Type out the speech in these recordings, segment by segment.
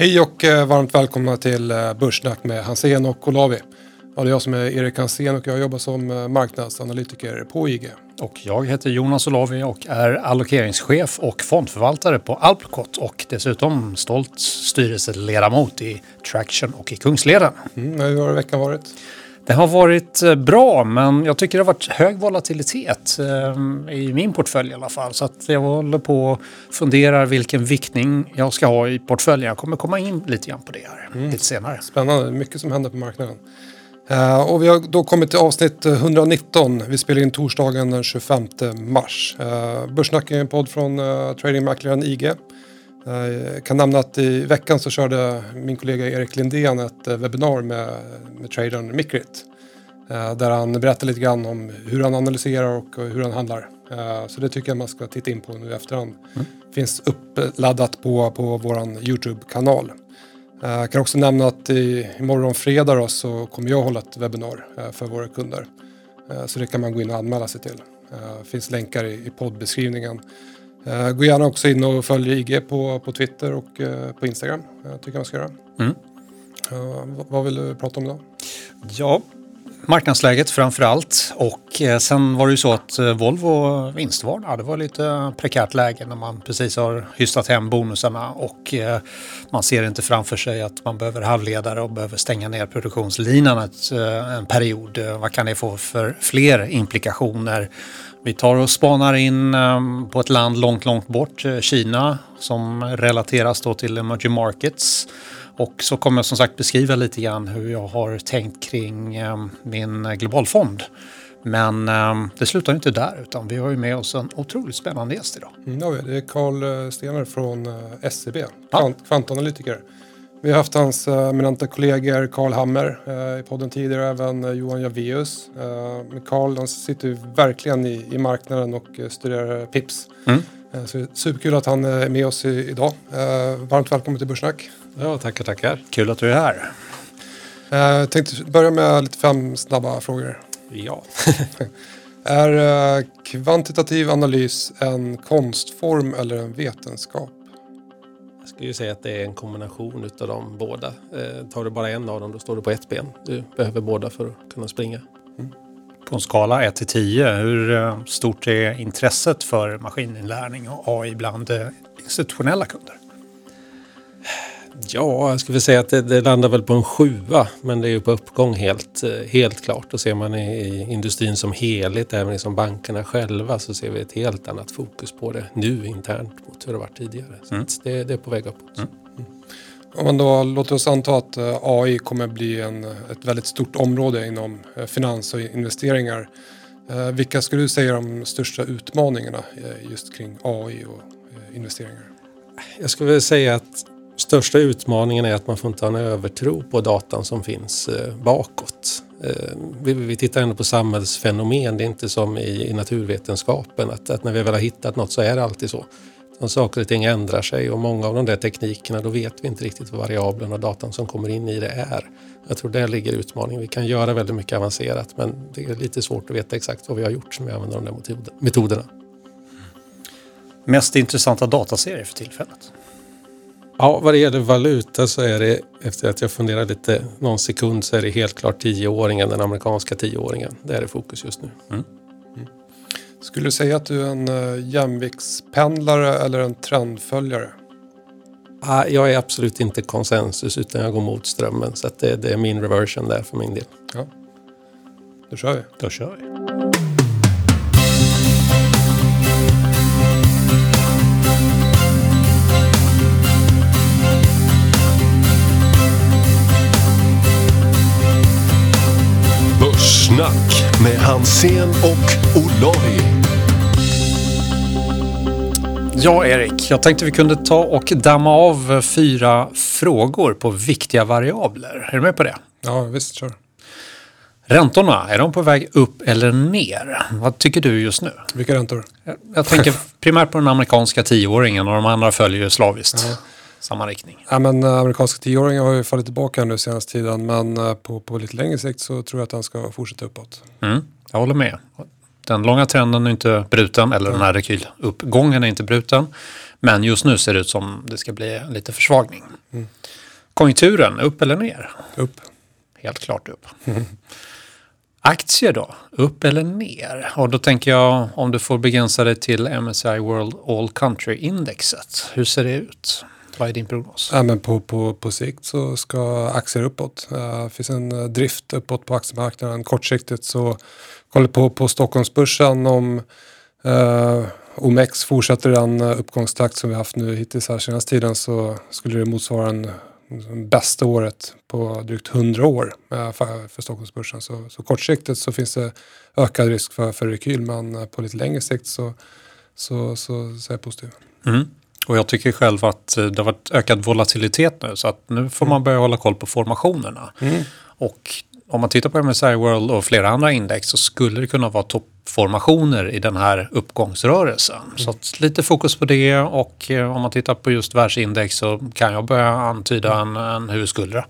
Hej och eh, varmt välkomna till eh, Börssnack med Hansen och Olavi. Ja, det är jag som är Erik Hansen och jag jobbar som eh, marknadsanalytiker på IG. Och jag heter Jonas Olavi och är allokeringschef och fondförvaltare på Alpcot och dessutom stolt styrelseledamot i Traction och i Kungsleden. Mm, hur har veckan varit? Det har varit eh, bra, men jag tycker det har varit hög volatilitet eh, i min portfölj i alla fall. Så att jag håller på och funderar vilken viktning jag ska ha i portföljen. Jag kommer komma in lite grann på det här mm. lite senare. Spännande, mycket som händer på marknaden. Uh, och vi har då kommit till avsnitt 119. Vi spelar in torsdagen den 25 mars. Börssnack är en podd från uh, tradingmäklaren IG. Jag kan nämna att i veckan så körde min kollega Erik Lindén ett webbinar med, med tradern Micrit. Där han berättar lite grann om hur han analyserar och hur han handlar. Så det tycker jag man ska titta in på nu i efterhand. Mm. Finns uppladdat på, på vår YouTube-kanal. Jag kan också nämna att i, imorgon fredag då, så kommer jag hålla ett webbinar för våra kunder. Så det kan man gå in och anmäla sig till. Det finns länkar i, i poddbeskrivningen. Uh, gå gärna också in och följ IG på, på Twitter och uh, på Instagram. Uh, tycker jag man ska göra. Mm. Uh, vad vill du prata om idag? Ja, marknadsläget framför allt. Och sen var det ju så att Volvo vinstvarnade. Det var lite prekärt läge när man precis har hystat hem bonusarna och man ser inte framför sig att man behöver halvledare och behöver stänga ner produktionslinan en period. Vad kan det få för fler implikationer? Vi tar och spanar in ehm, på ett land långt, långt bort, eh, Kina, som relateras då till emerging markets. Och så kommer jag som sagt beskriva lite grann hur jag har tänkt kring ehm, min globalfond. Men ehm, det slutar inte där utan vi har ju med oss en otroligt spännande gäst idag. Mm, det är Carl eh, Stener från eh, SEB, ja. kvantanalytiker. Vi har haft hans eh, eminenta kollegor Karl Hammer eh, i podden tidigare, även eh, Johan Javeus. Karl sitter verkligen i, i marknaden och studerar pips. Mm. Så superkul att han är med oss idag. Varmt välkommen till Börssnack. Ja, tackar, tackar. Kul att du är här. Jag tänkte börja med lite fem snabba frågor. Ja. är kvantitativ analys en konstform eller en vetenskap? Jag skulle ju säga att det är en kombination utav de båda. Eh, tar du bara en av dem då står du på ett ben. Du behöver båda för att kunna springa. Mm. På en skala 1 till 10, hur eh, stort är intresset för maskininlärning och AI bland eh, institutionella kunder? Ja, jag skulle säga att det, det, landar väl på en sjua, men det är ju på uppgång helt, eh, helt klart. Och ser man i, i industrin som helhet, även liksom bankerna själva, så ser vi ett helt annat fokus på det nu internt mot hur det varit tidigare. Så mm. det, det, är på väg uppåt. Mm. Om man då låter oss anta att eh, AI kommer bli en, ett väldigt stort område inom eh, finans och investeringar. Vilka skulle du säga är de största utmaningarna just kring AI och investeringar? Jag skulle säga att största utmaningen är att man får inte ha en övertro på datan som finns eh, bakåt. Eh, vi, tittar ändå på samhällsfenomen, det är inte som i, naturvetenskapen att, att, när vi väl har hittat något så är det alltid så. Utan saker och ting ändrar sig och många av de där teknikerna då vet vi inte riktigt vad variablerna och datan som kommer in i det är. Jag tror där ligger utmaningen. Vi kan göra väldigt mycket avancerat men det är lite svårt att veta exakt vad vi har gjort när vi använder de där metoderna. Mest intressanta dataserier för tillfället? Ja, vad det gäller valuta så är det, efter att jag funderat lite någon sekund, så är det helt klart tioåringen, den amerikanska tioåringen. Det är det fokus just nu. Mm. Mm. Skulle du säga att du är en uh, jämviktspendlare eller en trendföljare? Ah, jag är absolut inte konsensus utan jag går mot strömmen. Så det, det, är min reversion där för min del. Ja. Då kör vi. Då kör vi. Snack med Hansen och Olavi. Ja, Erik, jag tänkte vi kunde ta och damma av fyra frågor på viktiga variabler. Är du med på det? Ja, visst, kör. Räntorna, är de på väg upp eller ner? Vad tycker du just nu? Vilka räntor? Jag, jag tänker primärt på den amerikanska tioåringen och de andra följer ju slaviskt. Ja samma riktning? Ja, men, äh, amerikanska tioåringar har ju fallit tillbaka nu senaste tiden men äh, på, på lite längre sikt så tror jag att den ska fortsätta uppåt. Mm, jag håller med. Den långa trenden är inte bruten, eller den här rekyluppgången är inte bruten. Men just nu ser det ut som det ska bli lite försvagning. Konjunkturen, upp eller ner? Upp. Helt klart upp. Aktier då? Upp eller ner? Och då tänker jag om du får begränsa dig till MSCI World All Country-indexet. Hur ser det ut? Vad är din prognos? Ja, men på, på, på sikt så ska aktier uppåt. Eh, Det finns en eh, drift uppåt på aktiemarknaden. Kortsiktigt så kollar på, på Stockholmsbörsen om eh, OMX fortsätter den eh, uppgångstakt som vi haft nu hittills här senaste tiden så skulle det motsvara en, bästa året på drygt 100 år för, för Stockholmsbörsen. Så, så kortsiktigt så finns det ökad risk för, för rekyl men på lite längre sikt så, så, så, så är jag positiv. Mm. Och jag tycker själv att eh, det har varit ökad volatilitet nu så att nu får man börja hålla koll på formationerna. Och om man tittar på MSCI World och flera andra index så skulle det kunna vara toppformationer i den här uppgångsrörelsen. Så att lite fokus på det och eh, om man tittar på just världsindex så kan jag börja antyda en, en huvudskuldra.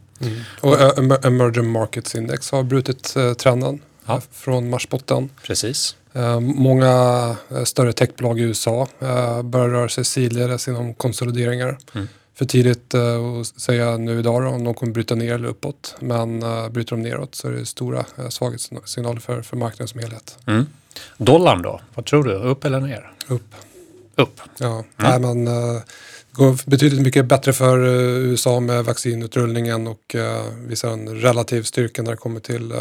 Och eh, Emer- Emerging Markets Index har brutit eh, trenden Ja. från marsbotten. Precis. Eh, många eh, större techbolag i USA eh, börjar röra sig sidledes inom konsolideringar. Mm. För tidigt att säga nu idag då, om de kommer bryta ner eller uppåt. Men bryter de neråt så är det stora svaghetssignaler för, för marknaden som helhet. Mm. Dollarn då? Vad tror du? Upp eller ner? Upp. Upp. Ja, nej, men det går betydligt mycket bättre för USA med vaccinutrullningen och visar en relativ styrka när det kommer till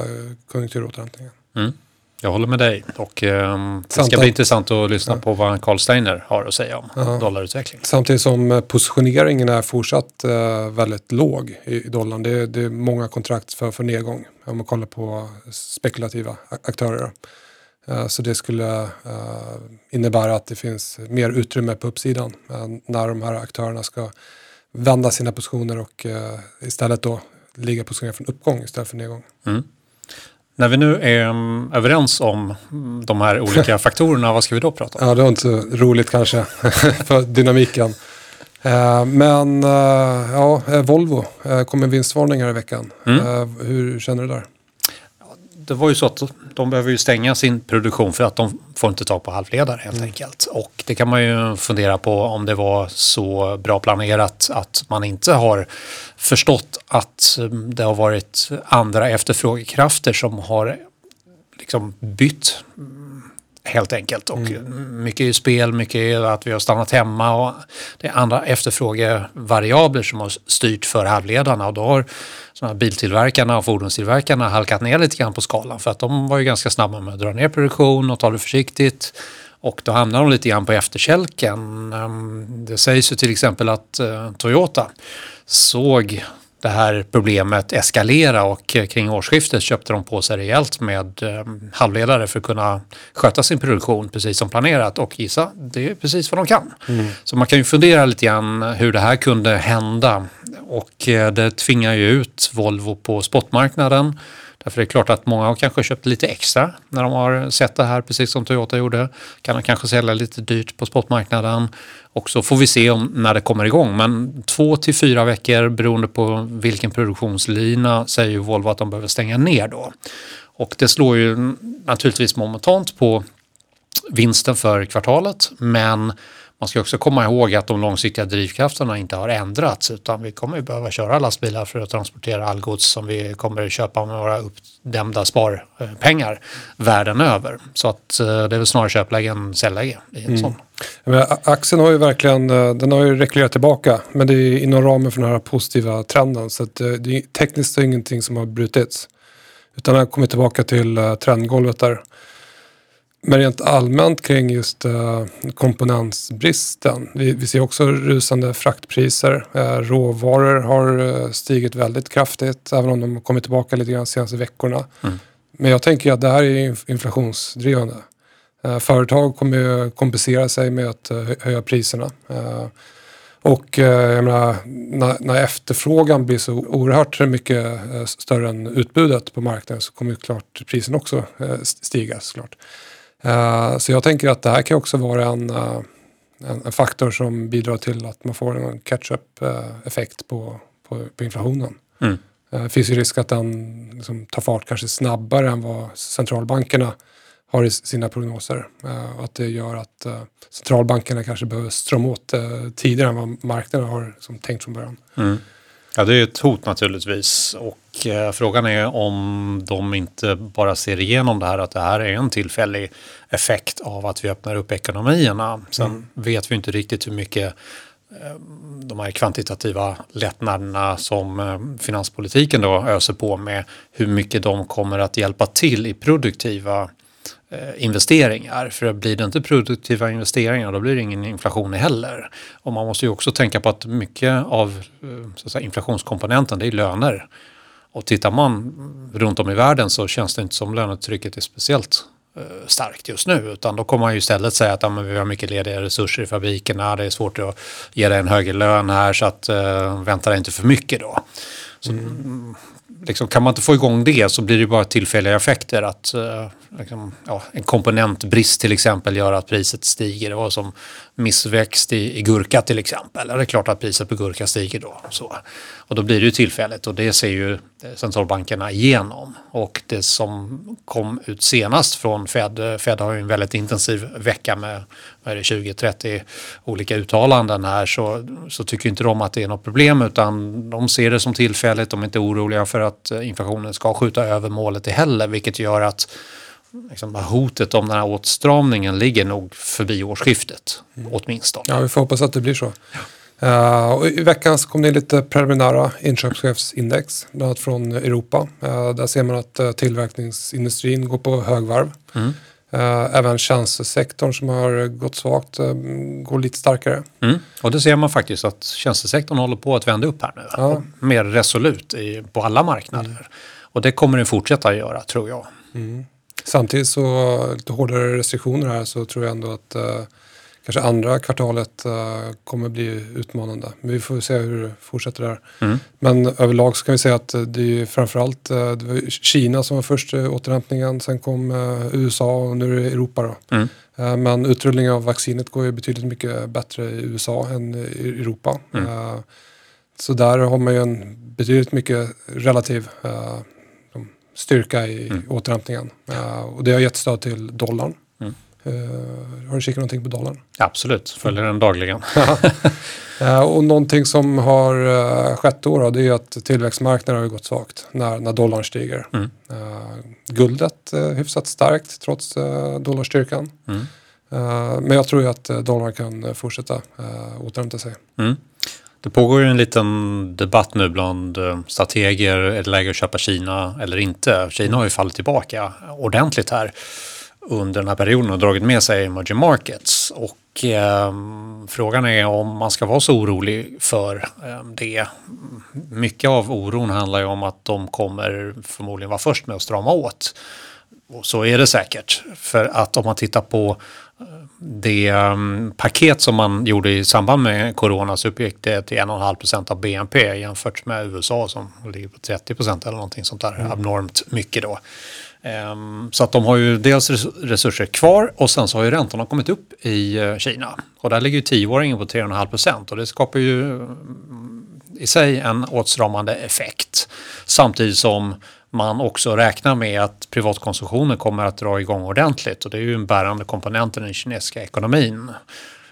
konjunkturåterhämtningen. Mm. Jag håller med dig och ehm, det ska bli intressant att lyssna på vad Carl Steiner har att säga om Ja. dollarutveckling. Samtidigt som eh, positioneringen är fortsatt eh, väldigt låg i, dollarn. Det, är- det är många kontrakt för, för nedgång om man kollar på spekulativa aktörer. Eh, så det skulle eh, innebära att det finns mer utrymme på uppsidan eh, när de här aktörerna ska vända sina positioner och eh, istället då ligga positionerade för en uppgång istället för nedgång. När vi nu är mm, överens om mm, de här olika faktorerna, vad ska vi då prata om? Ja, det var inte roligt kanske för dynamiken. Eh, Men eh, ja, eh, Volvo kom med vinstvarningar i veckan. Eh, Hur känner du där? Det var ju så att de behöver ju stänga sin produktion för att de får inte tag på halvledare helt enkelt. Och det kan man ju fundera på om det var så bra planerat att man inte har förstått att mm, det har varit andra efterfrågekrafter som har liksom bytt mm, helt enkelt. Och mycket är spel, mycket är att vi har stannat hemma och det är andra efterfrågevariabler som har styrt för halvledarna och då har såna biltillverkarna och fordonstillverkarna halkat ner lite grann på skalan för att de var ju ganska snabba med att dra ner produktion och ta det försiktigt. Och då hamnar de lite grann på efterkälken. Ehm, Det sägs ju till exempel att eh, Toyota såg det här problemet eskalera och eh, kring årsskiftet köpte de på sig rejält med eh, halvledare för att kunna sköta sin produktion precis som planerat och gissa, det är precis vad de kan. Så man kan ju fundera lite grann hur det här kunde hända och eh, det tvingar ju ut Volvo på spotmarknaden. Därför är det klart att många har kanske köpt lite extra när de har sett det här, precis som Toyota gjorde. Kan de kanske sälja lite dyrt på spotmarknaden. Och så får vi se om, när det kommer igång. Men två till fyra veckor beroende på vilken produktionslina säger ju Volvo att de behöver stänga ner då. Och det slår ju naturligtvis momentant på vinsten för kvartalet. Men man ska också komma ihåg att de långsiktiga drivkrafterna inte har ändrats utan vi kommer behöva köra lastbilar för att transportera all gods som vi kommer köpa med våra uppdämda sparpengar världen över. Så att eh, det är väl snarare köpläge än säljläge i en sån. Jag menar, a- Aktien har ju verkligen eh, den har ju rekylerat tillbaka. Men det är inom ramen för den här positiva trenden. Så att, eh, det är, tekniskt är ingenting som har brutits. Utan den har kommit tillbaka till trendgolvet där. Men rent allmänt kring just eh, komponentsbristen. Vi, vi ser också rusande fraktpriser. Eh, råvaror har eh, stigit väldigt kraftigt. Även om de har kommit tillbaka lite grann de senaste veckorna. Men jag tänker att det här är inf- inflationsdrivande. Eh, Företag kommer ju kompensera sig med att hö- höja priserna. Och jag menar, när, när efterfrågan blir så oerhört mycket större än utbudet på marknaden så kommer ju klart prisen också st- stiga såklart. Eh, Så jag tänker att det här kan också vara en, eh, en, en faktor som bidrar till att man får en catch-up-effekt på, på, på inflationen. Mm. Eh, Det finns ju risk att den liksom tar fart kanske snabbare än vad centralbankerna har i sina prognoser. Att det gör att centralbankerna kanske behöver strama åt tidigare än vad marknaden har liksom, tänkt från början. Mm. Ja, det är ett hot naturligtvis. Och eh, frågan är om de inte bara ser igenom det här att det här är en tillfällig effekt av att vi öppnar upp ekonomierna. Sen mm. vet vi inte riktigt hur mycket eh, de här kvantitativa lättnaderna som eh, finanspolitiken då öser på med, hur mycket de kommer att hjälpa till i produktiva Eh, investeringar. För blir det inte produktiva investeringar då blir det ingen inflation heller. Och man måste ju också tänka på att mycket av eh, så säga, inflationskomponenten det är löner. Och tittar man runt om i världen så känns det inte som lönetrycket är speciellt eh, starkt just nu. Utan då kommer man ju istället säga att ja, men vi har mycket lediga resurser i fabrikerna. Det är svårt att ge dig en högre lön här så att eh, vänta dig inte för mycket då. Så, mm liksom, kan man inte få igång det så blir det bara tillfälliga effekter. Att eh, liksom, ja, en komponentbrist till exempel gör att priset stiger. Det var som missväxt i, i gurka till exempel. Det är klart att priset på gurka stiger då. Så. Och då blir det ju tillfälligt och det ser ju centralbankerna igenom. Och det som kom ut senast från Fed, Fed har ju en väldigt intensiv vecka med 20-30 olika uttalanden här så, så tycker inte de att det är något problem utan de ser det som tillfälligt. De är inte oroliga för att inflationen ska skjuta över målet heller vilket gör att liksom, hotet om den här åtstramningen ligger nog förbi årsskiftet mm. åtminstone. Ja, vi får hoppas att det blir så. Ja. Uh, och I veckan så kom det lite preliminära inköpschefsindex, bland annat från Europa. Uh, där ser man att uh, tillverkningsindustrin går på högvarv. Mm. även tjänstesektorn som har gått svagt går lite starkare. Mm. Och det ser man faktiskt att tjänstesektorn håller på att vända upp här nu. Ja. Mer resolut i, på alla marknader. Mm. Och det kommer den fortsätta göra tror jag. Mm. Samtidigt så lite hårdare restriktioner här så tror jag ändå att kanske andra kvartalet eh, kommer bli utmanande. Men vi får se hur det fortsätter där. Mm. Men överlag så kan vi säga att det är framförallt eh, det var Kina som var först i återhämtningen. Sen kom eh, USA och nu är det Europa. Då. Mm. Men utrullningen av vaccinet går ju betydligt mycket bättre i USA än i Europa. Mm. Så där har man ju en betydligt mycket relativ styrka i mm. återhämtningen. Och det har gett stöd till dollarn. Uh, har du kikat någonting på dollarn? Absolut, följer den dagligen. uh, och någonting som har uh, skett då, det är att tillväxtmarknaden har gått svagt när, när dollarn stiger. Mm. guldet hyfsat starkt trots dollarstyrkan. Mm. men jag tror att dollarn kan fortsätta återhämta sig. Mm. Det pågår ju en liten debatt nu bland eh, strateger. Är det läge att köpa Kina eller inte? Kina har ju fallit tillbaka ordentligt här under den här perioden och dragit med sig emerging markets. Och eh, frågan är om man ska vara så orolig för eh, det. Mycket av oron handlar ju om att de kommer förmodligen vara först med att strama åt. Och så är det säkert. För att om man tittar på det um, paket som man gjorde i samband med corona så uppgick det till 1,5 procent av BNP jämfört med USA som ligger på 30 procent eller någonting sånt där mm. abnormt mycket då. Um, så att de har ju dels resurser kvar och sen så har ju räntorna kommit upp i uh, Kina. Och där ligger ju tioåringen på 3,5 procent och det skapar ju um, i sig en åtstramande effekt. Samtidigt som man också räknar med att privatkonsumtionen kommer att dra igång ordentligt och det är ju en bärande komponent i den kinesiska ekonomin.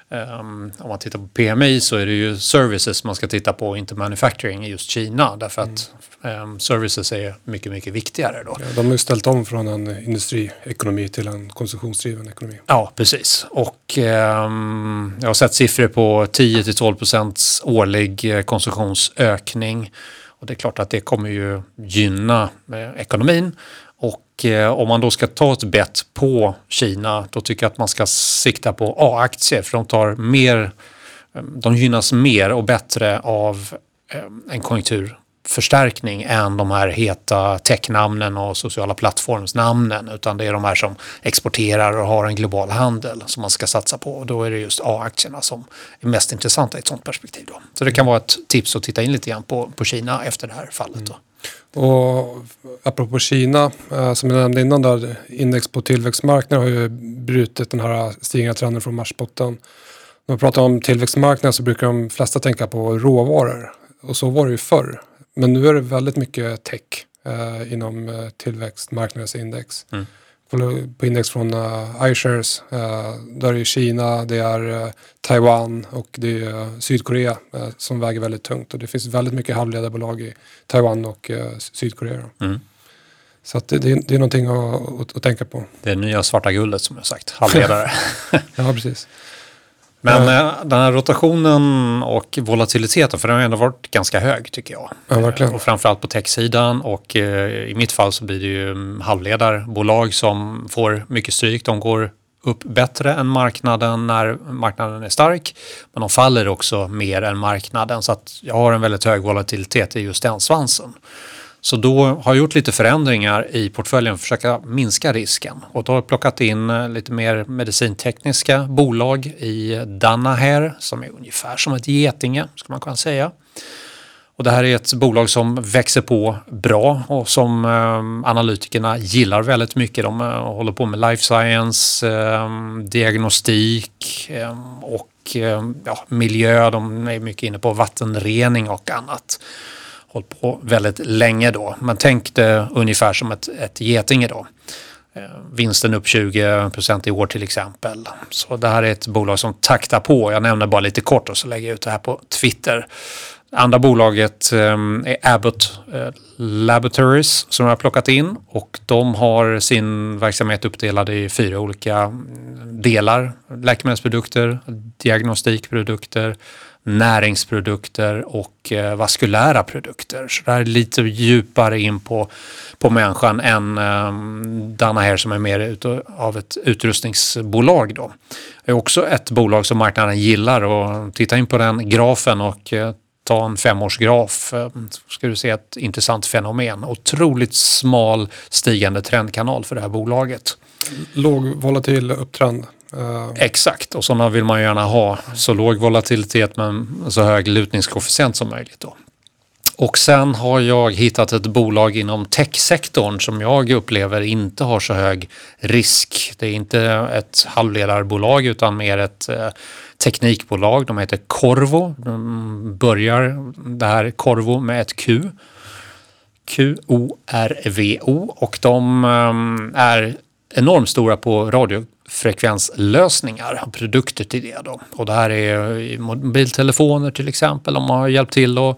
Um, om man tittar på PMI så är det ju services man ska titta på, inte manufacturing i just Kina. Därför att um, services är mycket, mycket viktigare. Då. Ja, de har ju ställt om från en industriekonomi till en konsumtionsdriven ekonomi. Ja, precis. Och um, jag har sett siffror på 10-12% årlig eh, konsumtionsökning. Och det är klart att det kommer ju gynna eh, ekonomin. Och eh, om man då ska ta ett bett på Kina då tycker jag att man ska sikta på A-aktier för de tar mer, eh, de gynnas mer och bättre av eh, en konjunktur förstärkning än de här heta technamnen och sociala plattformsnamnen utan det är de här som exporterar och har en global handel som man ska satsa på och då är det just A-aktierna som är mest intressanta i ett sådant perspektiv. Då. Så det kan vara ett tips att titta in lite grann på, på Kina efter det här fallet. Då. Mm. Och apropå Kina, eh, som jag nämnde innan, där, index på tillväxtmarknaden har ju brutit den här stigande trenden från marsbotten. När man pratar om tillväxtmarknaden så brukar de flesta tänka på råvaror. Och så var det ju förr. Men nu är det väldigt mycket tech eh, inom eh, tillväxtmarknadens index. Mm. på index från uh, iShares. Uh, där är Kina, det är uh, Taiwan och det är uh, Sydkorea som väger väldigt tungt. Och det finns väldigt mycket halvledarbolag i Taiwan och Sydkorea. Mm. Så det, det, är någonting att, att, att, tänka på. Det är nya svarta guldet som jag sagt, halvledare. ja, precis. Men äh, den här rotationen och volatiliteten, för den har ändå varit ganska hög tycker jag. Ja, verkligen. Och framförallt på techsidan och eh, i mitt fall så blir det ju mm, halvledarbolag som får mycket stryk. De går upp bättre än marknaden när marknaden är stark. Men de faller också mer än marknaden så att jag har en väldigt hög volatilitet i just den svansen. Så då har jag gjort lite förändringar i portföljen för att försöka minska risken. Och då har jag plockat in eh, lite mer medicintekniska bolag i Danaher som är ungefär som ett getinge, skulle man kunna säga. Och det här är ett bolag som växer på bra och som eh, analytikerna gillar väldigt mycket. De eh, håller på med life science, eh, diagnostik eh, och eh, ja, miljö. De är mycket inne på vattenrening och annat hållit på väldigt länge då. Men tänk det ungefär som ett, ett getinge då. Eh, vinsten upp 20 procent i år till exempel. Så det här är ett bolag som taktar på. Jag nämner bara lite kort och så lägger jag ut det här på Twitter. Andra bolaget eh, är Abbott eh, Laboratories som jag har plockat in och de har sin verksamhet uppdelad i fyra olika delar. Läkemedelsprodukter, diagnostikprodukter, näringsprodukter och eh, vaskulära produkter. Så det här är lite djupare in på, på människan än eh, Danaher som är mer ut, av ett utrustningsbolag. Då. Det är också ett bolag som marknaden gillar och titta in på den grafen och eh, ta en femårsgraf eh, ska du se ett intressant fenomen. Otroligt smal stigande trendkanal för det här bolaget. Låg volatil upptrend. Uh. Exakt, och sådana vill man gärna ha. Så låg volatilitet men så hög lutningskoefficient som möjligt. Då. Och sen har jag hittat ett bolag inom techsektorn som jag upplever inte har så hög risk. Det är inte ett halvledarbolag utan mer ett eh, teknikbolag. De heter Corvo. De börjar det här Corvo med ett Q. Q-O-R-V-O och de ehm, är enormt stora på radio radiofrekvenslösningar, produkter till det då. Och det här är mobiltelefoner till exempel. De har hjälpt till att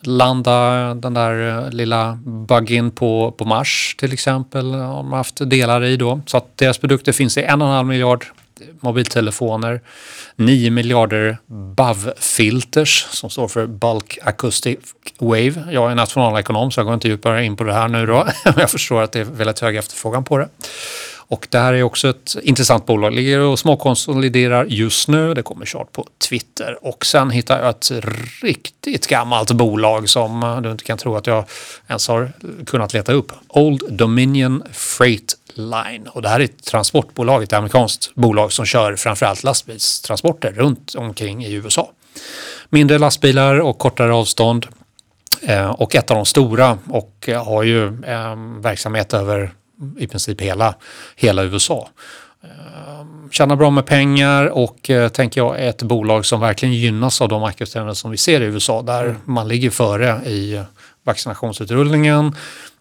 landa den där eh, lilla buggen på, på Mars till exempel. De har haft delar i då. Så att deras produkter finns i en och en halv miljard mobiltelefoner, 9 miljarder BAV-filters som står för Bulk Acoustic Wave. Jag är nationalekonom så jag går inte djupare in på det här nu då. jag förstår att det är väldigt hög efterfrågan på det. Och det här är också ett intressant bolag. Ligger och småkonsoliderar just nu. Det kommer chart på Twitter. Och sen hittar jag ett riktigt gammalt bolag som du inte kan tro att jag ens har kunnat leta upp. Old Dominion Freight Line. Och det här är ett transportbolag, ett amerikanskt bolag som kör framförallt lastbilstransporter runt omkring i USA. Mindre lastbilar och kortare avstånd. Eh, och ett av de stora och eh, har ju eh, verksamhet över i princip hela, hela USA. Ehm, tjänar bra med pengar och eh, tänker jag ett bolag som verkligen gynnas av de marknadstrender som vi ser i USA där mm. man ligger före i vaccinationsutrullningen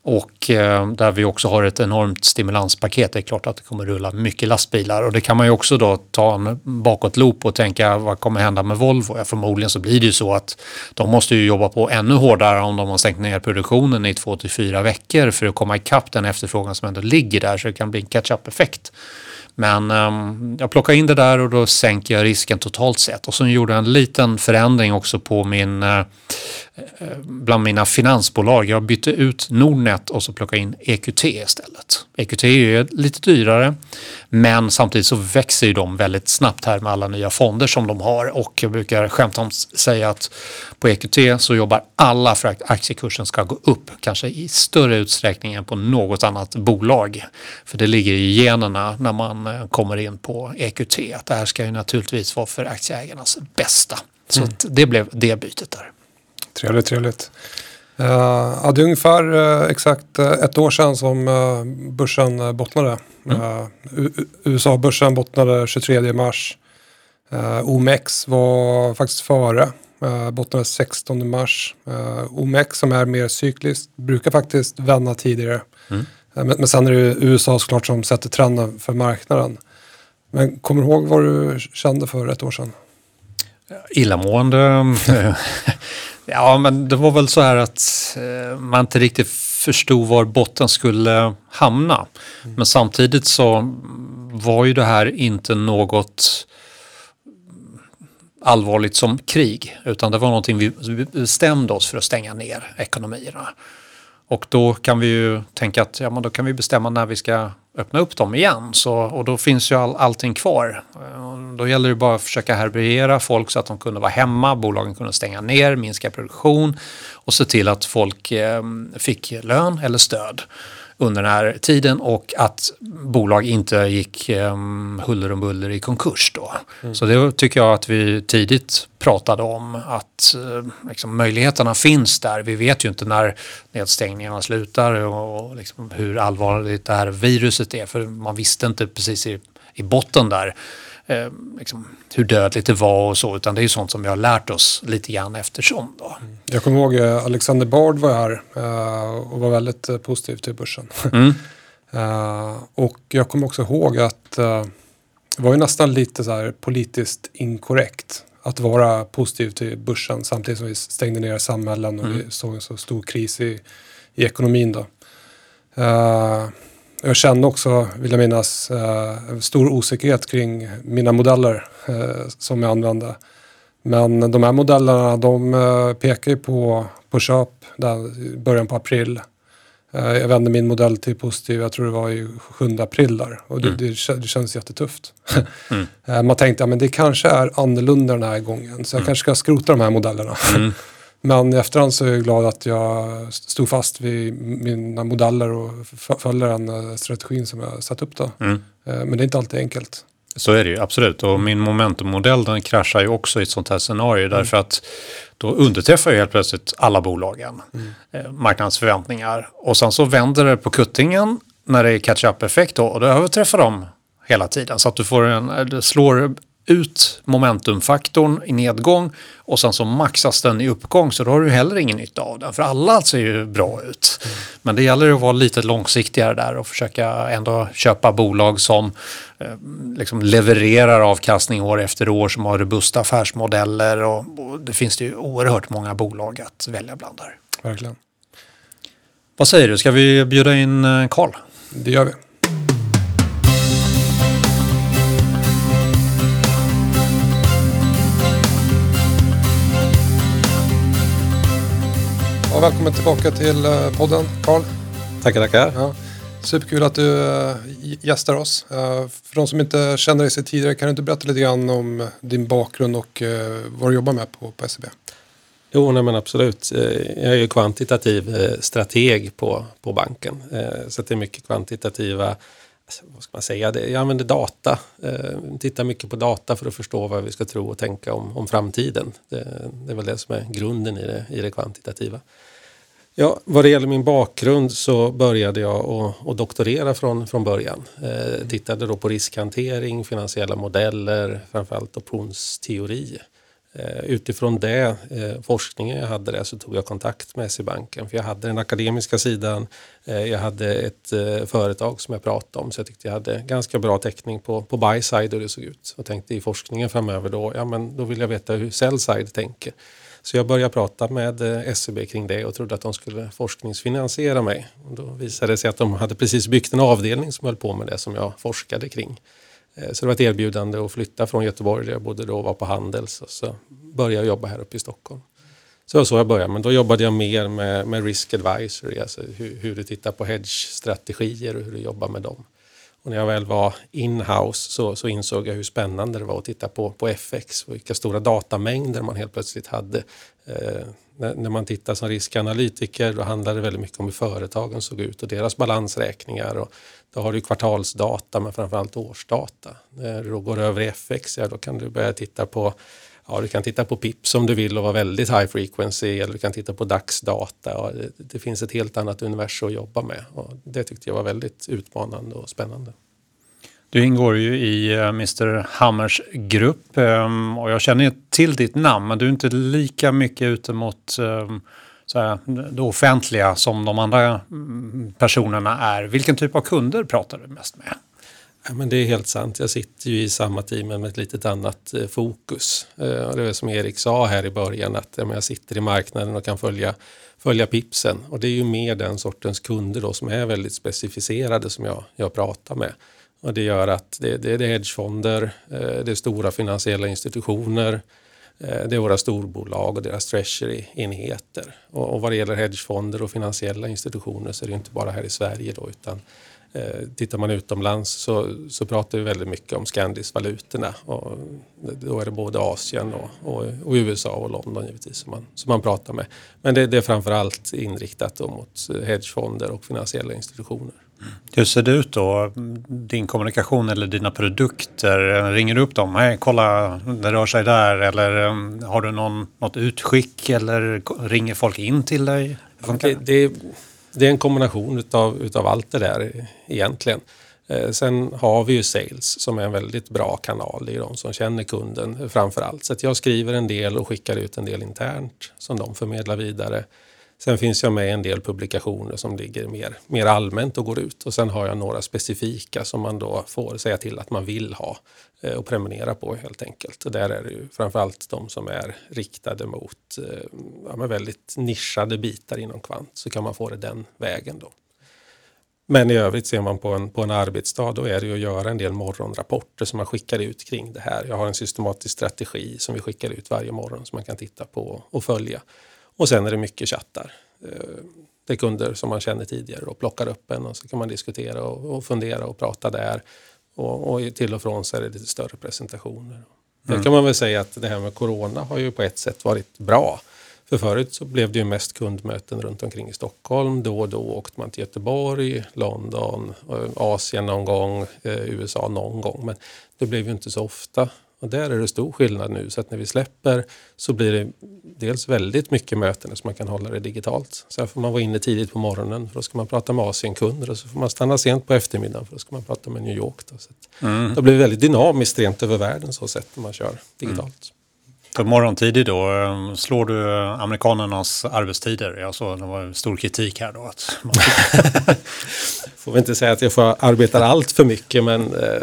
och eh, där vi också har ett enormt stimulanspaket. Det är klart att det kommer rulla mycket lastbilar och det kan man ju också då ta en bakåtloop och tänka vad kommer hända med Volvo? Ja, förmodligen så blir det ju så att de måste ju jobba på ännu hårdare om de har stängt ner produktionen i två till fyra veckor för att komma ikapp den efterfrågan som ändå ligger där så det kan bli en catch-up-effekt. Men eh, jag plockar in det där och då sänker jag risken totalt sett. Och så gjorde jag en liten förändring också på min, eh, bland mina finansbolag. Jag bytte ut Nordnet och så plockade in EQT istället. EQT är lite dyrare men samtidigt så växer ju de väldigt snabbt här med alla nya fonder som de har och jag brukar skämtsamt säga att på EQT så jobbar alla för att aktiekursen ska gå upp, kanske i större utsträckning än på något annat bolag. För det ligger i generna när man eh, kommer in på EQT att det här ska ju naturligtvis vara för aktieägarnas bästa. Så mm. det blev det bytet där. Trevligt, trevligt. Uh, ja, det är ungefär uh, exakt uh, ett år sedan som uh, börsen bottnade. Mm. USA-börsen bottnade 23 mars. OMX var faktiskt före. bottnade 16 mars. OMX som är mer cykliskt brukar faktiskt vända tidigare. Mm. Men, men sen är det USA såklart som sätter trenden för marknaden. Men kommer du ihåg vad du kände för ett år sedan? Illamående. ja, men det var väl så här att eh, man inte riktigt förstod var botten skulle hamna. Mm. Men samtidigt så var ju det här inte något allvarligt som krig, utan det var någonting vi bestämde oss för att stänga ner ekonomierna. Och då kan vi ju tänka att ja, men då kan vi bestämma när vi ska öppna upp dem igen. Så, och då finns ju all, allting kvar. Eh, då gäller det bara att försöka härbärgera folk så att de kunde vara hemma, bolagen kunde stänga ner, minska produktion och se till att folk eh, fick lön eller stöd under den här tiden och att bolag inte gick um, huller om buller i konkurs då. Mm. Så det tycker jag att vi tidigt pratade om att uh, liksom, möjligheterna finns där. Vi vet ju inte när nedstängningarna slutar och, och liksom, hur allvarligt det här viruset är för man visste inte precis i, i botten där eh, liksom, hur dödligt det var och så, utan det är ju sånt som vi har lärt oss lite grann eftersom. Då. Mm. Jag kommer ihåg eh, Alexander Bard var här eh, och var väldigt eh, positiv till börsen. Mm. eh, och jag kommer också ihåg att eh, det var ju nästan lite så här politiskt inkorrekt att vara positiv till börsen samtidigt som vi stängde ner samhällen och mm. vi såg en så stor kris i, i ekonomin. Då. Jag kände också, vill jag minnas, eh, stor osäkerhet kring mina modeller eh, som jag använde. Men de här modellerna de eh, pekar ju på, på köp där, i början på april. Jag vände min modell till positiv, jag tror det var i 7 april där. Och det, mm. det, det känns jättetufft. Mm. Man tänkte att ja, det kanske är annorlunda den här gången. Så jag mm. kanske ska skrota de här modellerna. Men i efterhand så är jag glad att jag stod fast vid mina modeller och följde den eh, strategin som jag satt upp då. Mm. Eh, men det är inte alltid enkelt. Så är det ju absolut och min momentummodell den kraschar ju också i ett sånt här scenario mm. därför att då underträffar ju helt plötsligt alla bolagen mm. eh, marknadsförväntningar och sen så vänder det på kuttingen när det är catch-up-effekt och då överträffar de hela tiden så att du får en, slår ut momentumfaktorn i nedgång och sen så maxas den i uppgång så då har du heller ingen nytta av den. För alla ser ju bra ut. Mm. Men det gäller att vara lite långsiktigare där och försöka ändå köpa bolag som eh, liksom levererar avkastning år efter år som har robusta affärsmodeller och, och det finns det ju oerhört många bolag att välja bland där. Verkligen. Vad säger du, ska vi bjuda in eh, Karl? Det gör vi. Ja, välkommen tillbaka till eh, podden, Karl. Tackar, tackar. Ja, superkul att du äh, gästar oss. Äh, för de som inte känner dig sedan tidigare, kan du inte berätta lite grann om din bakgrund och vad du jobbar med på, på SEB? Jo, nej, men absolut. Jag är ju kvantitativ strateg på, på banken. Så det är mycket kvantitativa alltså, vad ska man säga, jag använder data. Eh, tittar mycket på data för att förstå vad vi ska tro och tänka om, om framtiden. Det, det är väl det som är grunden i det, i det kvantitativa. Ja, vad det gäller min bakgrund så började jag att doktorera från, från början. Eh, tittade då på riskhantering, finansiella modeller, framförallt optionsteori. Eh, utifrån det, eh, forskningen jag hade där, så tog jag kontakt med SE-banken. För jag hade den akademiska sidan, Eh, jag hade ett eh, företag som jag pratade om, så jag tyckte jag hade ganska bra täckning på, på buy-side hur det såg ut. Och tänkte i forskningen framöver då, ja men då vill jag veta hur sell-side tänker. Så jag började prata med eh, SEB kring det och trodde att de skulle forskningsfinansiera mig. Och då visade det sig att de hade precis byggt en avdelning som höll på med det som jag forskade kring. Så det var ett erbjudande att flytta från Göteborg där jag bodde då och var på Handels och så började jag jobba här uppe i Stockholm. Så det var så jag började, men då jobbade jag mer med, med risk advisory, alltså hur, hur du tittar på hedge-strategier och hur du jobbar med dem. Och när jag väl var in-house så, så, insåg jag hur spännande det var att titta på, på FX och vilka stora datamängder man helt plötsligt hade. Eh, när, när, man tittar som riskanalytiker då handlar det väldigt mycket om hur företagen såg ut och deras balansräkningar. Och då har du kvartalsdata men framförallt årsdata. När du då går över i FX, ja, då kan du börja titta på Ja, du kan titta på PIPS om du vill och vara väldigt high frequency eller du kan titta på dagsdata. Det, det, finns ett helt annat universum att jobba med och det tyckte jag var väldigt utmanande och spännande. Du ingår ju i eh, Mr Hammers grupp ehm, och jag känner till ditt namn men du är inte lika mycket ute mot ehm, så här, det offentliga som de andra mm, personerna är. Vilken typ av kunder pratar du mest med? Ja, men det är helt sant. Jag sitter ju i samma team men med ett litet annat eh, fokus. Eh, det är som Erik sa här i början att ja, jag sitter i marknaden och kan följa, följa pipsen. Och det är ju mer den sortens kunder då som är väldigt specificerade som jag, jag pratar med. Och det gör att det, det, det är hedgefonder, eh, det är stora finansiella institutioner, eh, det är våra storbolag och deras treasury-enheter. Och, och vad det gäller hedgefonder och finansiella institutioner så är det inte bara här i Sverige då utan Eh, tittar man utomlands så, så pratar vi väldigt mycket om Scandis-valutorna. Och då är det både Asien och, och, och, USA och London givetvis som man, som man pratar med. Men det, det är framförallt inriktat mot hedgefonder och finansiella institutioner. Hur ser det ut då, din kommunikation eller dina produkter? Ringer du upp dem? Hej, kolla, det rör sig där. Eller um, har du någon, något utskick eller ringer folk in till dig? Det, det, det det är en kombination utav, utav allt det där egentligen. Eh, sen har vi ju sales som är en väldigt bra kanal. Det är de som känner kunden framför allt. Så att jag skriver en del och skickar ut en del internt som de förmedlar vidare. Sen finns jag med i en del publikationer som ligger mer, mer allmänt och går ut. Och sen har jag några specifika som man då får säga till att man vill ha Eh, och prenumerera på helt enkelt. Och där är det ju framförallt de som är riktade mot eh, ja, väldigt nischade bitar inom kvant. Så kan man få det den vägen då. Men i övrigt ser man på en, på en arbetsdag då är det ju att göra en del morgonrapporter som man skickar ut kring det här. Jag har en systematisk strategi som vi skickar ut varje morgon som man kan titta på och följa. Och sen är det mycket chattar. Eh, det är kunder som man känner tidigare och plockar upp en och så kan man diskutera och, och fundera och prata där. Och, och, till och från så är det lite större presentationer. Mm. Där kan man väl säga att det här med corona har ju på ett sätt varit bra. För förut så blev det ju mest kundmöten runt omkring i Stockholm. Då och då åkte man till Göteborg, London, Asien någon gång, eh, USA någon gång. Men det blev ju inte så ofta. Och där är det stor skillnad nu så att när vi släpper så blir det dels väldigt mycket möten så man kan hålla det digitalt. Sen får man vara inne tidigt på morgonen för då ska man prata med Asienkunder och så får man stanna sent på eftermiddagen för då ska man prata med New York. Då. Så mm. Det blir väldigt dynamiskt rent över världen så sätt när man kör digitalt. Mm. morgontidig då, eh, slår du amerikanernas arbetstider? Jag såg det var stor kritik här då. Att man... får vi inte säga att jag får arbetar allt för mycket men eh,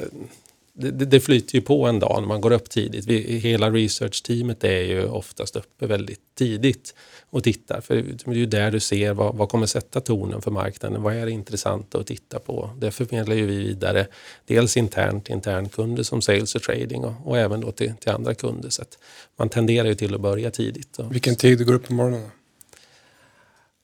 det, det, flyter ju på en dag när man går upp tidigt. Vi, hela research-teamet är ju oftast uppe väldigt tidigt och tittar. För det är ju där du ser vad, vad kommer sätta tonen för marknaden. Vad är intressant att titta på? Det förmedlar ju vi vidare. Dels internt till internkunder som sales och trading och, och även då till, till, andra kunder. Så man tenderar ju till att börja tidigt. Vilken tid du går upp på morgonen?